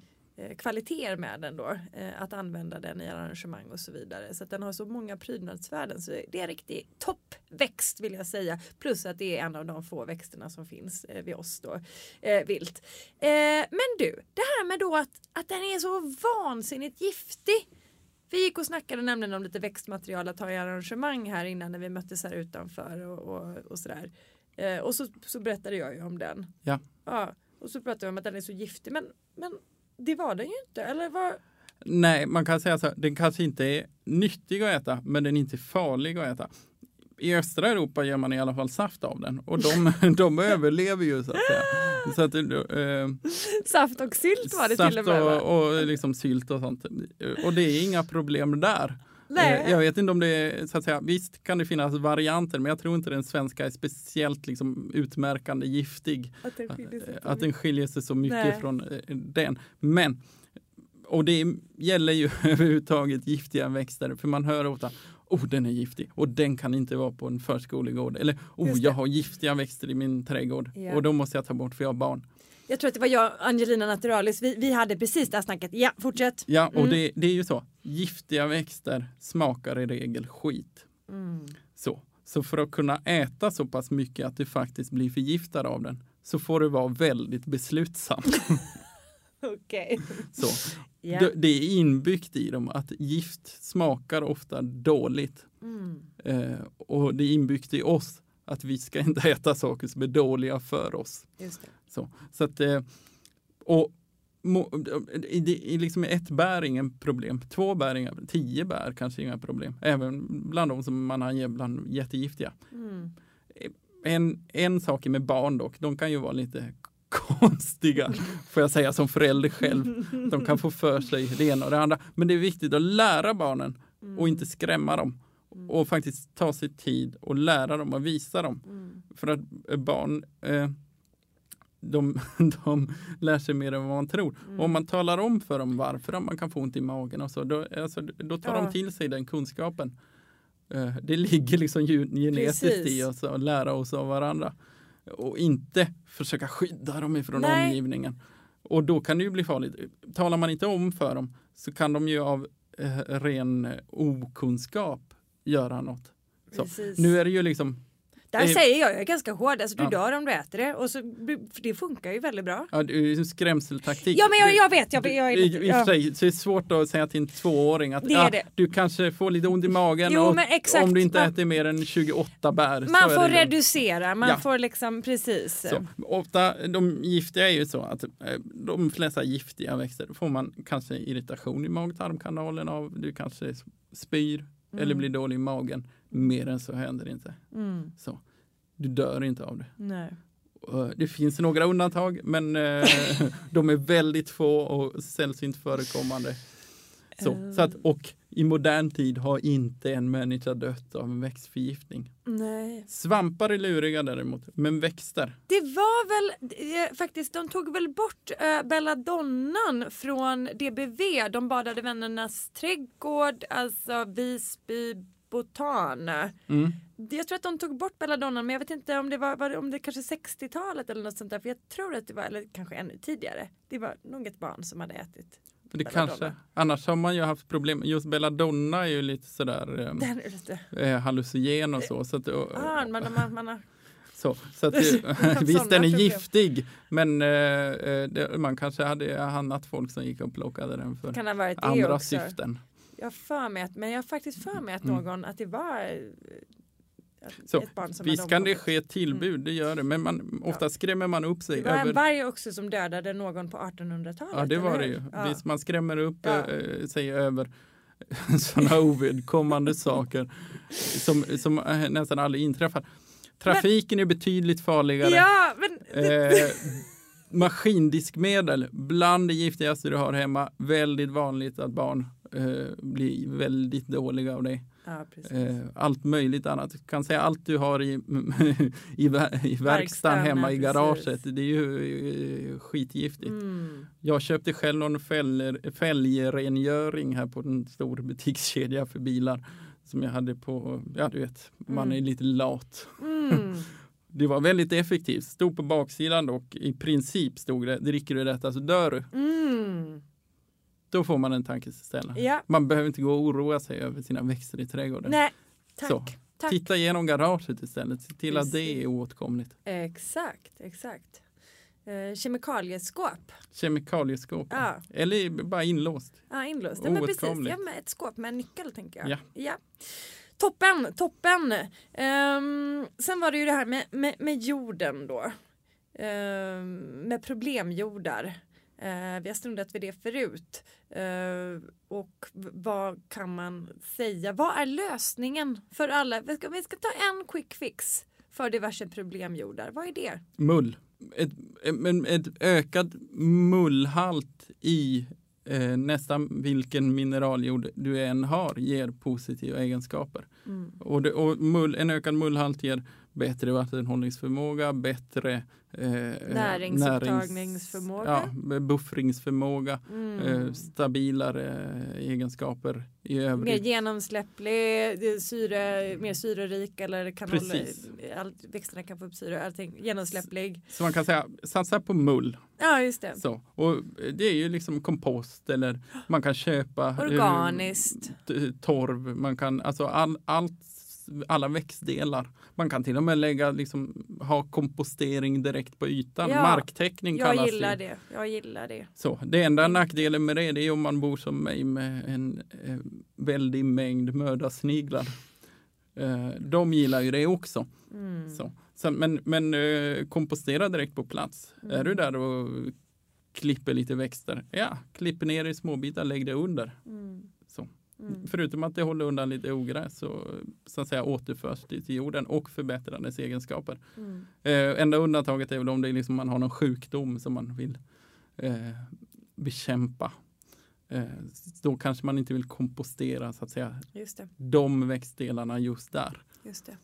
kvaliteter med den då. Eh, att använda den i arrangemang och så vidare. Så att den har så många prydnadsvärden. Så det är en riktig toppväxt vill jag säga. Plus att det är en av de få växterna som finns eh, vid oss då. Eh, vilt. Eh, men du, det här med då att, att den är så vansinnigt giftig. Vi gick och snackade nämligen om lite växtmaterial att ha i arrangemang här innan när vi möttes här utanför och, och, och sådär. Eh, och så, så berättade jag ju om den. Ja. ja. Och så pratade vi om att den är så giftig men, men det var den ju inte. Eller vad? Nej, man kan säga så här, den kanske inte är nyttig att äta, men den är inte farlig att äta. I östra Europa gör man i alla fall saft av den och de, (laughs) de överlever ju så att säga. Så att, eh, Saft och sylt var det saft till och med. va? och, och liksom sylt och sånt. Och det är inga problem där. Nej. Eh, Jag vet inte om det är, så att säga, visst kan det finnas varianter, men jag tror inte den svenska är speciellt liksom utmärkande giftig. Att den skiljer sig Att den skiljer sig så mycket Nej. från eh, den. Men, och det gäller ju (laughs) överhuvudtaget giftiga växter, för man hör ofta Oh, den är giftig och den kan inte vara på en förskolegård. Eller oh, jag har giftiga växter i min trädgård Ja. och de måste jag ta bort för jag har barn. Jag tror att det var jag Angelina Naturalis. Vi, vi hade precis det här snacket. Ja, fortsätt. Ja, och Mm. det, det är ju så. Giftiga växter smakar i regel skit. Mm. Så. så för att kunna äta så pass mycket att du faktiskt blir förgiftad av den så får du vara väldigt beslutsam. (laughs) (laughs) Okej. Så. Ja. Det, det är inbyggt i dem att gift smakar ofta dåligt. Mm. Eh, och det är inbyggt i oss att vi ska (laughs) inte äta saker som är dåliga för oss. Så, så att, eh, och i, liksom ett bär är ingen problem, två bär, inga, tio bär kanske inga problem. Även bland de som man har bland jättegiftiga. Mm. En, en sak är med barn dock, de kan ju vara lite (laughs) konstiga, får jag säga som förälder själv. De kan få för sig det ena och det andra. Men det är viktigt att lära barnen och inte skrämma dem. Och faktiskt ta sig tid och lära dem och visa dem. Mm. För att eh, barn, eh, de, (laughs) de lär sig mer än vad man tror. Mm. Och om man talar om för dem varför man kan få ont i magen och så, då, alltså, då tar Ja. de till sig den kunskapen. Eh, det ligger liksom genetiskt Precis. i oss att lära oss av varandra. Och inte försöka skydda dem ifrån Nej. omgivningen. Och då kan det ju bli farligt. Talar man inte om för dem så kan de ju av eh, ren okunskap göra något. Nu är det ju liksom Där Eh, säger jag, jag är ganska hård, alltså du Ja. dör om du äter det och så, det funkar ju väldigt bra. Ja, det är ju en skrämseltaktik. Ja men jag, jag vet, jag, jag lite, I och för sig så är det svårt att säga till en tvååring att Det ah, det. du kanske får lite ont i magen Jo, och om du inte Man- äter mer än 28 bär. Man får reducera, man Ja. får liksom precis. Så, ofta, de giftiga är ju så att eh, de flesta giftiga växter får man kanske irritation i mag-tarmkanalen av. Du kanske spyr eller blir dålig i magen. Mer än så händer det inte. Mm, Så, du dör inte av det. nej. Eh, Det finns några undantag men eh, (laughs) de är väldigt få och sällsynt förekommande. Så, så att, och i modern tid har inte en människa dött av en växtförgiftning. nej. Svampar är luriga däremot, men växter. Det var väl eh, faktiskt, de tog väl bort eh, belladonnan från DBV, de badade vännernas trädgård, alltså Visby botan. Mm. Jag tror att de tog bort belladonnan men jag vet inte om det var, var det, om det kanske 60-talet eller något sånt där för jag tror att det var, eller kanske ännu tidigare. Det var nog ett barn som hade ätit. Det Belladonna. kanske, annars har man ju haft problem. Just belladonna är ju lite sådär eh, lite, eh, hallucinogen och så. Så, att, och, ah, man, man, man har, så, så att (laughs) visst den är giftig men eh, eh, det, man kanske hade annat folk som gick och plockade den för kan det andra också. syften. Jag för mig att, men jag har faktiskt för mig att Mm. någon, att det var eh, Så, Visst kan det ske tillbud, det gör det, men man, ofta skrämmer man upp sig Det var en över varg också som dödade någon på 1800-talet. Ja, det var det ju. Ja. Visst, man skrämmer upp Ja. eh, sig över (laughs) sådana ovedkommande saker som, som eh, nästan aldrig inträffar. Trafiken är betydligt farligare. Ja, men Eh, maskindiskmedel, bland det giftigaste du har hemma. Väldigt vanligt att barn eh, blir väldigt dåliga av det. Ja. Eh, allt möjligt annat. Du kan säga allt du har i, (laughs) i, i verkstaden hemma i garaget. precis. Det är ju eh, skitgiftigt. Mm. Jag köpte själv någon fälg, fälgrengöring här på en stor butikskedja för bilar. Som jag hade på, ja du vet, man är Mm. lite lat. Mm. (laughs) Det var väldigt effektivt. Stod på baksidan och i princip stod det, dricker du detta så dör du. Då får man en tankeställare. Ja, Man behöver inte gå och oroa sig över sina växter i trädgården. nej, tack. Så, tack. Titta igenom garaget istället. Se till att det är oåtkomligt. Exakt, exakt. Eh, kemikalieskåp. Kemikalieskåp. Ja. Eller bara inlåst. Ja, inlåst. Ja, men precis. Ja, men ett skåp med en nyckel tänker jag. Ja. ja. Toppen, toppen. Ehm, sen var det ju det här med, med, med jorden då. Ehm, med problemjordar. Uh, vi har snuddat vid det förut. Eh, och vad kan man säga? Vad är lösningen för alla? Vi ska, vi ska ta en quick fix för diverse problemjordar. Vad är det? Mull. Ett, ett, ett ökad mullhalt i eh, nästan vilken mineraljord du än har ger positiva egenskaper. Mm. Och, det, och mull, en ökad mullhalt ger bättre vattenhållningsförmåga, bättre eh, Näringsupptagningsförmåga. närings- ja, buffringsförmåga, Mm. eh, stabilare eh, egenskaper i Mer övrigt. genomsläpplig, det är syre, mer syrerik eller kan hålla, växterna kan få upp syre, allting genomsläpplig. Så man kan säga satsa på mull. Ja just det. Så. Och det är ju liksom kompost eller man kan köpa eh, Organiskt. t- torv, man kan alltså all, allt, alla växtdelar. Man kan till och med lägga, liksom, ha kompostering direkt på ytan. Ja, Marktäckning Jag kallas gillar det. Jag gillar det. Så, det enda nackdelen med det, det är om man bor som mig med en eh, väldig mängd mördarsniglar. Eh, de gillar ju det också. Mm. Så. Så, men men eh, kompostera direkt på plats. Är du där och klipper lite växter, ja, klipper ner i småbitar, lägg det under. Mm. Mm. Förutom att det håller undan lite ogräs så, så att säga återförs det till jorden och förbättrar dess egenskaper. Mm. Eh, enda undantaget är väl om det är liksom man har någon sjukdom som man vill eh, bekämpa. Eh, då kanske man inte vill kompostera så att säga Just det. de växtdelarna just där. Just det.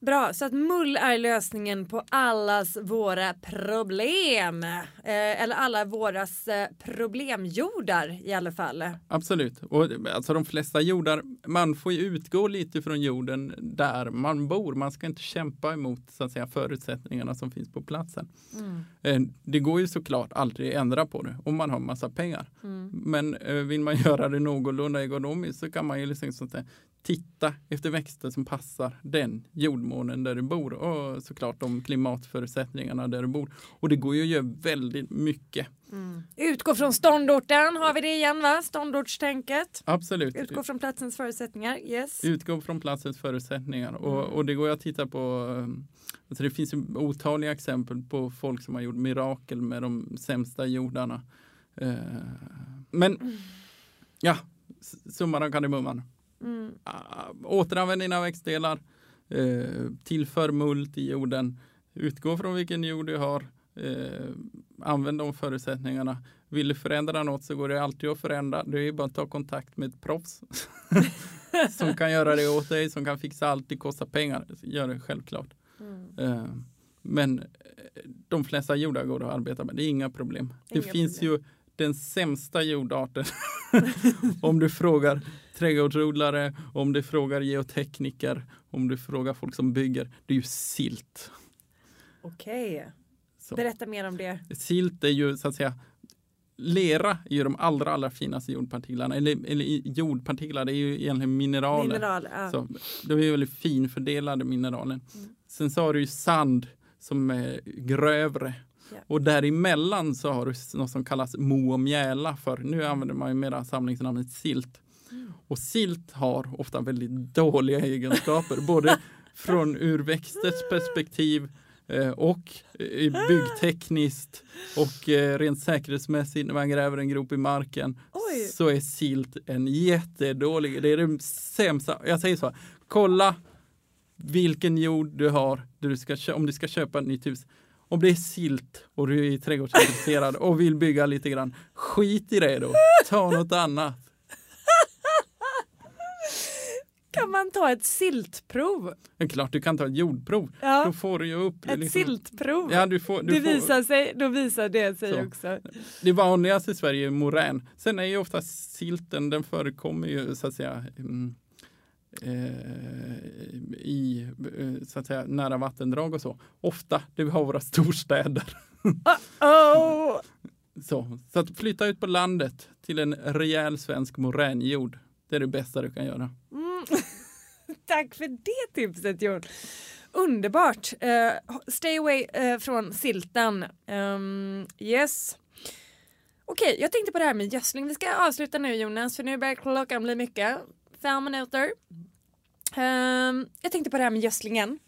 Bra, så att mull är lösningen på allas våra problem. Eh, eller alla våras eh, problemjordar i alla fall. Absolut. Och, alltså de flesta jordar, man får ju utgå lite från jorden där man bor. Man ska inte kämpa emot så att säga, förutsättningarna som finns på platsen. Mm. Eh, det går ju såklart aldrig att ändra på det om man har massa pengar. Mm. Men eh, vill man (laughs) göra det någorlunda ekonomiskt så kan man ju liksom så att säga, titta efter växter som passar den jordmånen där du bor och såklart de klimatförutsättningarna där du bor. Och det går ju att göra väldigt mycket. Mm. Utgå från ståndorten, har vi det igen va? Ståndortstänket. Absolut. Utgå från platsens förutsättningar, yes. Utgå från platsens förutsättningar och, och det går att titta på alltså det finns otaliga exempel på folk som har gjort mirakel med de sämsta jordarna. Eh, men ja, summan av kardemumman. Mm. Uh, återanvänd dina växtdelar, uh, tillför mult i jorden, utgå från vilken jord du har, uh, använd de förutsättningarna. Vill du förändra något så går det alltid att förändra. Det är bara att ta kontakt med ett proffs (laughs) som kan göra det åt dig, som kan fixa allt. Det kostar pengar, gör det självklart. Mm. Men de flesta jordar går att arbeta med, det är inga problem. Inga det finns problem. ju den sämsta jordarten. (laughs) om du frågar trädgårdsodlare, om du frågar geotekniker, om du frågar folk som bygger. Det är ju silt. Okej. Okay. Berätta mer om det. Silt är ju så att säga Lera är ju de allra, allra finaste jordpartiklarna. Eller, eller jordpartiklar, det är ju egentligen mineraler. Mineral, ja. så, de är väldigt finfördelade mineralen. Mm. Sen så har du ju sand som är grövre Yeah. Och däremellan så har du något som kallas mo och mjäla för nu använder man ju mera samlingsnamnet silt. Mm. Och silt har ofta väldigt dåliga egenskaper, både (laughs) från ur växters perspektiv eh, och byggtekniskt och eh, rent säkerhetsmässigt när man gräver en grop i marken Oj. så är silt en jättedålig, det är det sämsta. Jag säger så, kolla vilken jord du har du ska, om du ska köpa ett nytt hus om det är silt och du är trädgårdsintresserad och vill bygga lite grann, skit i det då. Ta något annat. Kan man ta ett siltprov? Ja, klart du kan ta ett jordprov. Ja. Då får du ju upp ett liksom, siltprov. Ja, du får, du det visar får, sig, då visar det sig så. också. Det vanligaste i Sverige är morän. Sen är ju ofta silten, den förekommer ju så att säga mm, i eh, så att säga, nära vattendrag och så. Ofta där vi har våra (laughs) storstäder. Uh-oh. så, så att flytta ut på landet till en rejäl svensk moränjord. Det är det bästa du kan göra. Mm. (laughs) Tack för det tipset Jon. Underbart. Uh, stay away uh, från siltan. Um, yes. Okej, okay, jag tänkte på det här med gödsling. Vi ska avsluta nu Jonas, för nu börjar klockan bli mycket fem minuter. Uh, jag tänkte på det här med gödslingen.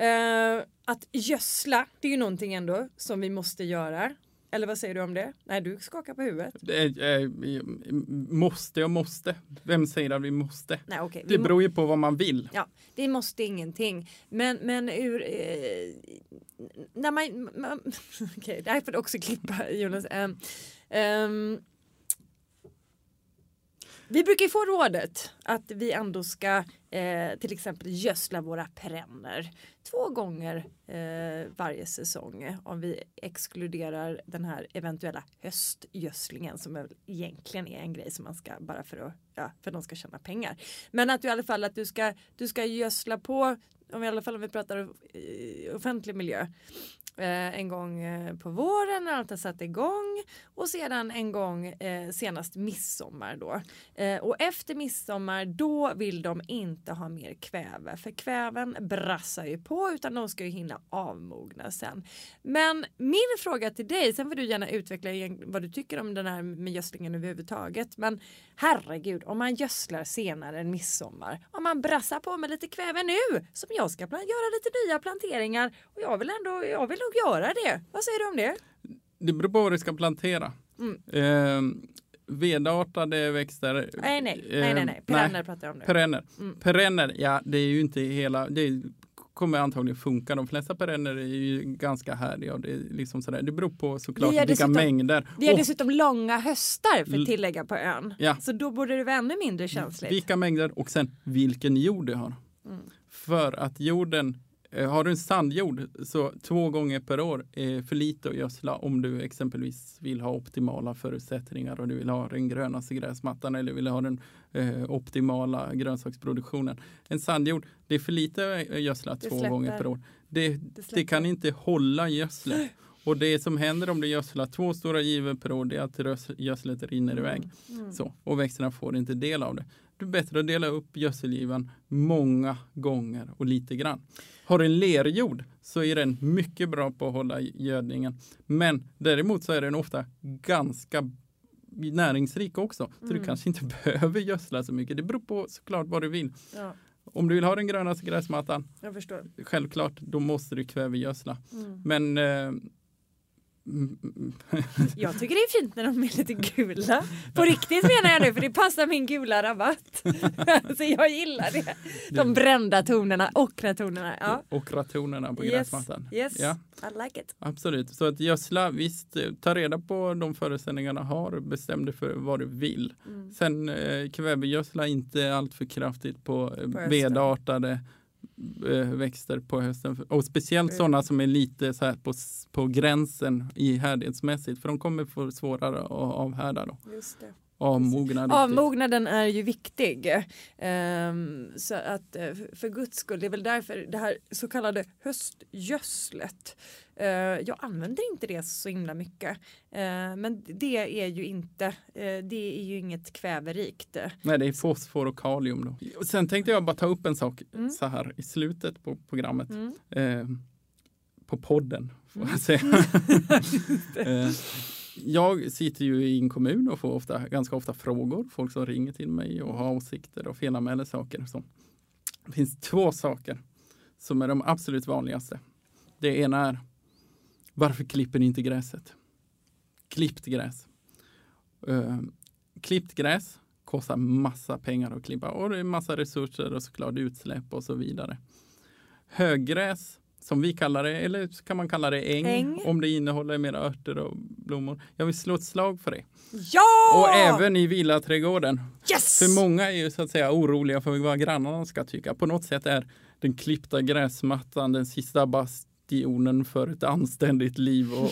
Uh, att gödsla, det är ju någonting ändå som vi måste göra. Eller vad säger du om det? Nej, du skakar på huvudet. Eh, måste och måste. Vem säger att vi måste? Nej, okay. Det beror ju på vad man vill. Ja, vi måste ingenting. Men, men ur... Eh, när man... man (laughs) Okej, okay, det här får du också klippa Jonas. Um, um, vi brukar få rådet att vi ändå ska eh, till exempel gödsla våra perenner två gånger eh, varje säsong om vi exkluderar den här eventuella höstgödslingen som egentligen är en grej som man ska bara för att ja, för att de ska tjäna pengar. Men att du i alla fall att du ska du ska gödsla på om i alla fall om vi pratar offentlig miljö eh, en gång eh, på våren när allt har satt igång och sedan en gång eh, senast midsommar då. Eh, och efter midsommar då vill de inte ha mer kväve för kväven brassar ju på utan de ska ju hinna avmogna sen. Men min fråga till dig, sen får du gärna utveckla vad du tycker om den här med gödslingen överhuvudtaget. Men herregud, om man gödslar senare än midsommar, om man brassar på med lite kväve nu som jag ska göra lite nya planteringar och jag vill ändå, jag vill nog göra det. Vad säger du om det? Det beror på vad du ska plantera. Mm. Eh, vedartade växter. Nej, nej, nej, nej, nej. perenner nej. pratar jag om. Nu. Perenner. Mm. perenner, ja det är ju inte hela, det kommer antagligen funka. De flesta perenner är ju ganska härdiga. det, är liksom sådär. det beror på såklart vilka mängder. Vi har och, dessutom långa höstar för att tillägga på ön. Ja. Så då borde det vara ännu mindre känsligt. Vilka mängder och sen vilken jord du har. Mm. För att jorden Eh, har du en sandjord så två gånger per år är för lite att gödsla om du exempelvis vill ha optimala förutsättningar och du vill ha den grönaste gräsmattan eller vill ha den eh, optimala grönsaksproduktionen. En sandjord, det är för lite att gödsla två gånger per år. Det, det, det kan inte hålla gödslet. (gasps) Och det som händer om du gödslar två stora givor per år det är att gödslet rinner mm. iväg. Mm. Så, och växterna får inte del av det. Det är bättre att dela upp gödselgivan många gånger och lite grann. Har du en lerjord så är den mycket bra på att hålla gödningen. Men däremot så är den ofta ganska näringsrik också. Så Mm. du kanske inte (laughs) behöver gödsla så mycket. Det beror på såklart vad du vill. Ja, Om du vill ha den grönaste gräsmattan, självklart, då måste du kvävegödsla. Mm. Men eh, Jag tycker det är fint när de är lite gula. På riktigt menar jag nu för det passar min gula rabatt. så jag gillar det. De brända tonerna, ockratonerna. Ja. och ratonerna på Yes, gräsmattan. yes, Ja, I like it. absolut. Så att gödsla, visst, ta reda på de föreställningarna har, bestäm dig för vad du vill. Mm. Sen eh, kvävegödsla inte allt för kraftigt på, eh, vedartade växter på hösten. Och speciellt Mm. sådana som är lite så här på, på gränsen i härdighetsmässigt, för de kommer få svårare att avhärda då. Just det. Avmogna riktigt. Avmognaden är ju viktig. Ehm, så att eh, för guds skull, det är väl därför det här så kallade höstgödslet. Eh, jag använder inte det så himla mycket. Eh, men det är ju inte, eh, det är ju inget kväverikt. Nej, det är fosfor och kalium då. Sen tänkte jag bara ta upp en sak Mm. så här i slutet på programmet. Mm. På podden, får Mm. jag säga. (laughs) eh, jag sitter ju i en kommun och får ofta, ganska ofta frågor. Folk som ringer till mig och har åsikter och felanmäler saker. Så. Det finns två saker som är de absolut vanligaste. Det ena är varför klipper ni inte gräset? Klippt gräs. Eh, klippt gräs kostar massa pengar att klippa och det är massa resurser och såklart utsläpp och så vidare. Höggräs som vi kallar det, eller så kan man kalla det äng, Äng. om det innehåller mera örter och blommor. Jag vill slå ett slag för det. Ja! Och även i villaträdgården. Yes! För många är ju så att säga oroliga för vad grannarna ska tycka. På något sätt är den klippta gräsmattan den sista bastionen för ett anständigt liv och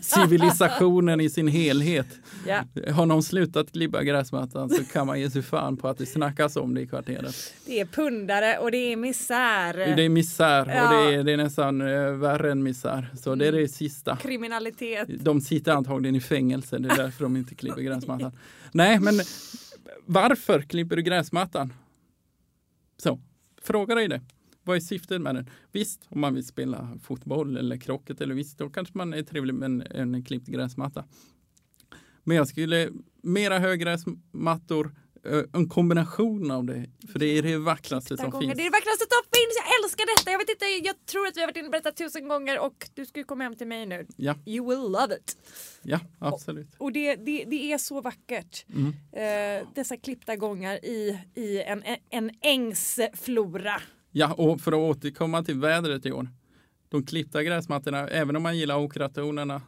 (laughs) civilisationen i sin helhet. Ja, Har någon slutat klippa gräsmattan så kan man ge sig fan på att det snackas om det i kvarteret. det är pundare och det är misär. Det är misär och Ja. det är, det är nästan eh, värre än misär. Så det är det sista. Kriminalitet. De sitter antagligen i fängelse, det är därför de inte klipper gräsmattan. Nej, men varför klipper du gräsmattan? Så, fråga dig det. Vad är syftet med den? Visst, om man vill spela fotboll eller krocket eller visst, då kanske man är trevlig med en, en klippt gräsmatta. Men jag skulle mera höggräsmattor, eh, en kombination av det, för det är det vackraste som gånger. finns. Det är det vackraste som finns. Jag älskar detta. Jag vet inte, jag tror att vi har varit inne på detta tusen gånger och du ska ju komma hem till mig nu. Ja, You will love it. ja, absolut. Och det, det, det är så vackert. Mm. Eh, dessa klippta gångar i, i en, en ängsflora. Ja, och för att återkomma till vädret i år. De klippta gräsmattorna, även om man gillar okratonerna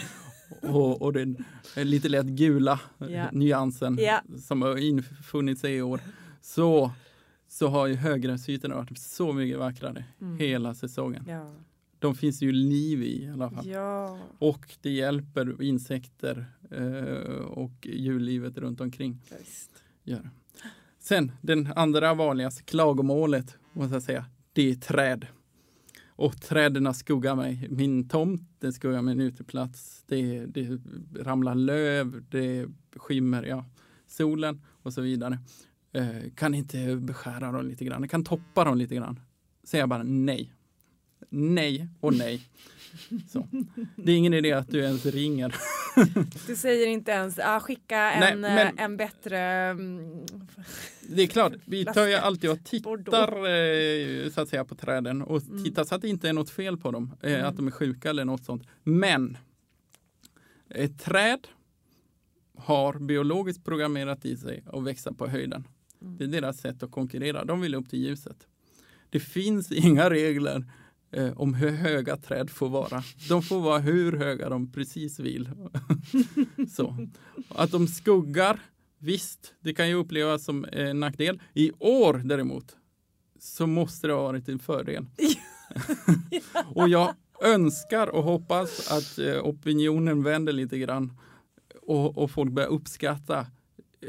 (laughs) och, och den lite lätt gula Ja. nyansen Ja. som har infunnit sig i år, så, så har ju höggräsytorna varit så mycket vackrare Mm. hela säsongen. Ja. De finns ju liv i i alla fall. Och det hjälper insekter eh, och djurlivet runt omkring. Visst. Gör. Sen den andra vanligaste klagomålet måste jag säga, det är träd. Och träden skuggar mig. Min tomt den skuggar min uteplats. Det, det ramlar löv, det skimmer, ja, solen och så vidare. Eh, kan inte beskära dem lite grann? Kan toppa dem lite grann? Säger jag bara nej. Nej och nej. Så. Det är ingen idé att du ens ringer. (laughs) Du säger inte ens ah, skicka Nej, en, men- eh, en bättre... mm, Det är klart, vi tar ju alltid och tittar eh, så att säga på träden och Mm. tittar så att det inte är något fel på dem, eh, Mm. att de är sjuka eller något sånt. Men ett träd har biologiskt programmerat i sig att växa på höjden. Mm. Det är deras sätt att konkurrera. De vill upp till ljuset. Det finns inga regler eh, om hur höga träd får vara. De får vara hur höga de precis vill. (laughs) så. Att de skuggar, visst, det kan ju upplevas som en nackdel. I år däremot så måste det ha varit en fördel. (laughs) och jag önskar och hoppas att eh, opinionen vänder lite grann och, och folk börjar uppskatta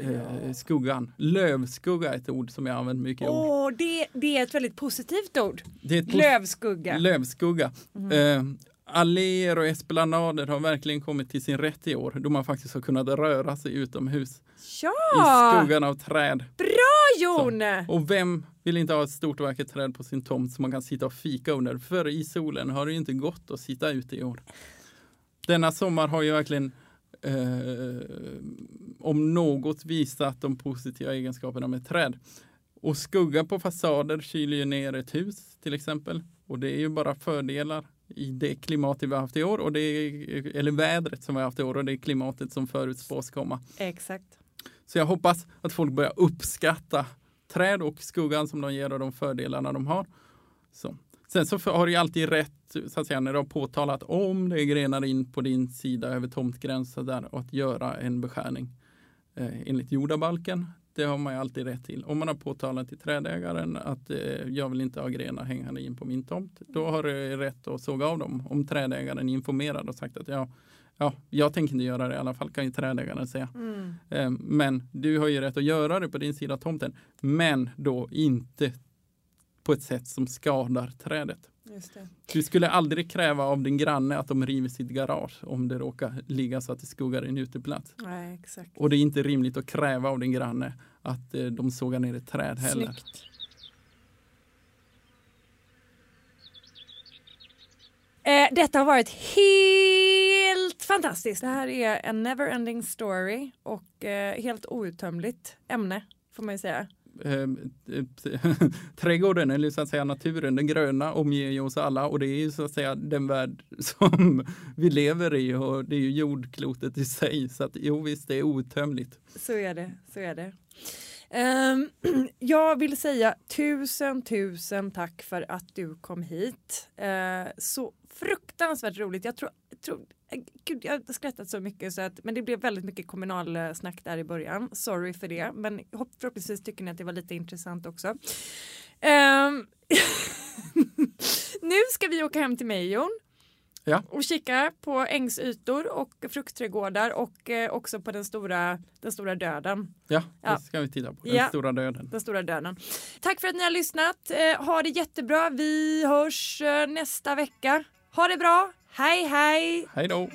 eh, skuggan. Lövskugga är ett ord som jag använt mycket. Åh, det, det är ett väldigt positivt ord. Det är ett pos- Lövskugga. Lövskugga. Mm. Eh, alléer och esplanader har verkligen kommit till sin rätt i år då man faktiskt har kunnat röra sig utomhus Ja! i skuggan av träd. Bra Jon! Och vem vill inte ha ett stort vackert träd på sin tomt som man kan sitta och fika under? För i solen har det inte gått att sitta ute i år. Denna sommar har ju verkligen eh, om något visat de positiva egenskaperna med träd. Och skugga på fasader kyler ju ner ett hus till exempel. Och det är ju bara fördelar i det klimatet vi har haft i år, och det är, eller vädret som vi har haft i år och det är klimatet som förutspås komma. Exakt. Så jag hoppas att folk börjar uppskatta träd och skuggan som de ger och de fördelarna de har. Så. Sen så har du alltid rätt, så att säga, när du har påtalat om det grenar in på din sida över tomtgränsen där att göra en beskärning eh, enligt jordabalken. Det har man ju alltid rätt till. Om man har påtalat till trädägaren att eh, jag vill inte ha grenar hängande in på min tomt, då har du rätt att såga av dem. Om trädägaren är informerad och sagt att ja, ja, jag tänker inte göra det i alla fall, kan ju trädägaren säga. Mm. Eh, men du har ju rätt att göra det på din sida av tomten, men då inte på ett sätt som skadar trädet. Du skulle aldrig kräva av din granne att de river sitt garage om det råkar ligga så att det skuggar en uteplats. Nej, exakt. Och det är inte rimligt att kräva av din granne att eh, de sågar ner ett träd heller. Snyggt. Eh, detta har varit helt fantastiskt. Det här är en never-ending story och eh, helt outtömligt ämne får man ju säga. Eh, (laughs) trädgården, eller så att säga naturen, den gröna omger ju oss alla och det är ju så att säga den värld (laughs) som vi lever i och det är ju jordklotet i sig. Så att jo visst, det är outtömligt. Så är det, så är det. Ehm, (clears throat) jag vill säga tusen, tusen tack för att du kom hit. Eh, så fruktansvärt roligt. Jag tror, jag tror eh, Gud, jag har skrattat så mycket så att, men det blev väldigt mycket kommunalsnack där i början. Sorry för det, men hopp- förhoppningsvis tycker ni att det var lite intressant också. Ehm, (laughs) nu ska vi åka hem till mig Jon. Ja. Och kika på ängsytor och fruktträdgårdar och eh, också på den stora, den stora döden. Ja, Ja. det ska vi titta på. Den Ja. stora döden. Den stora döden. Tack för att ni har lyssnat. Eh, ha det jättebra. Vi hörs eh, nästa vecka. Ha det bra. Hej, hej! Hej då!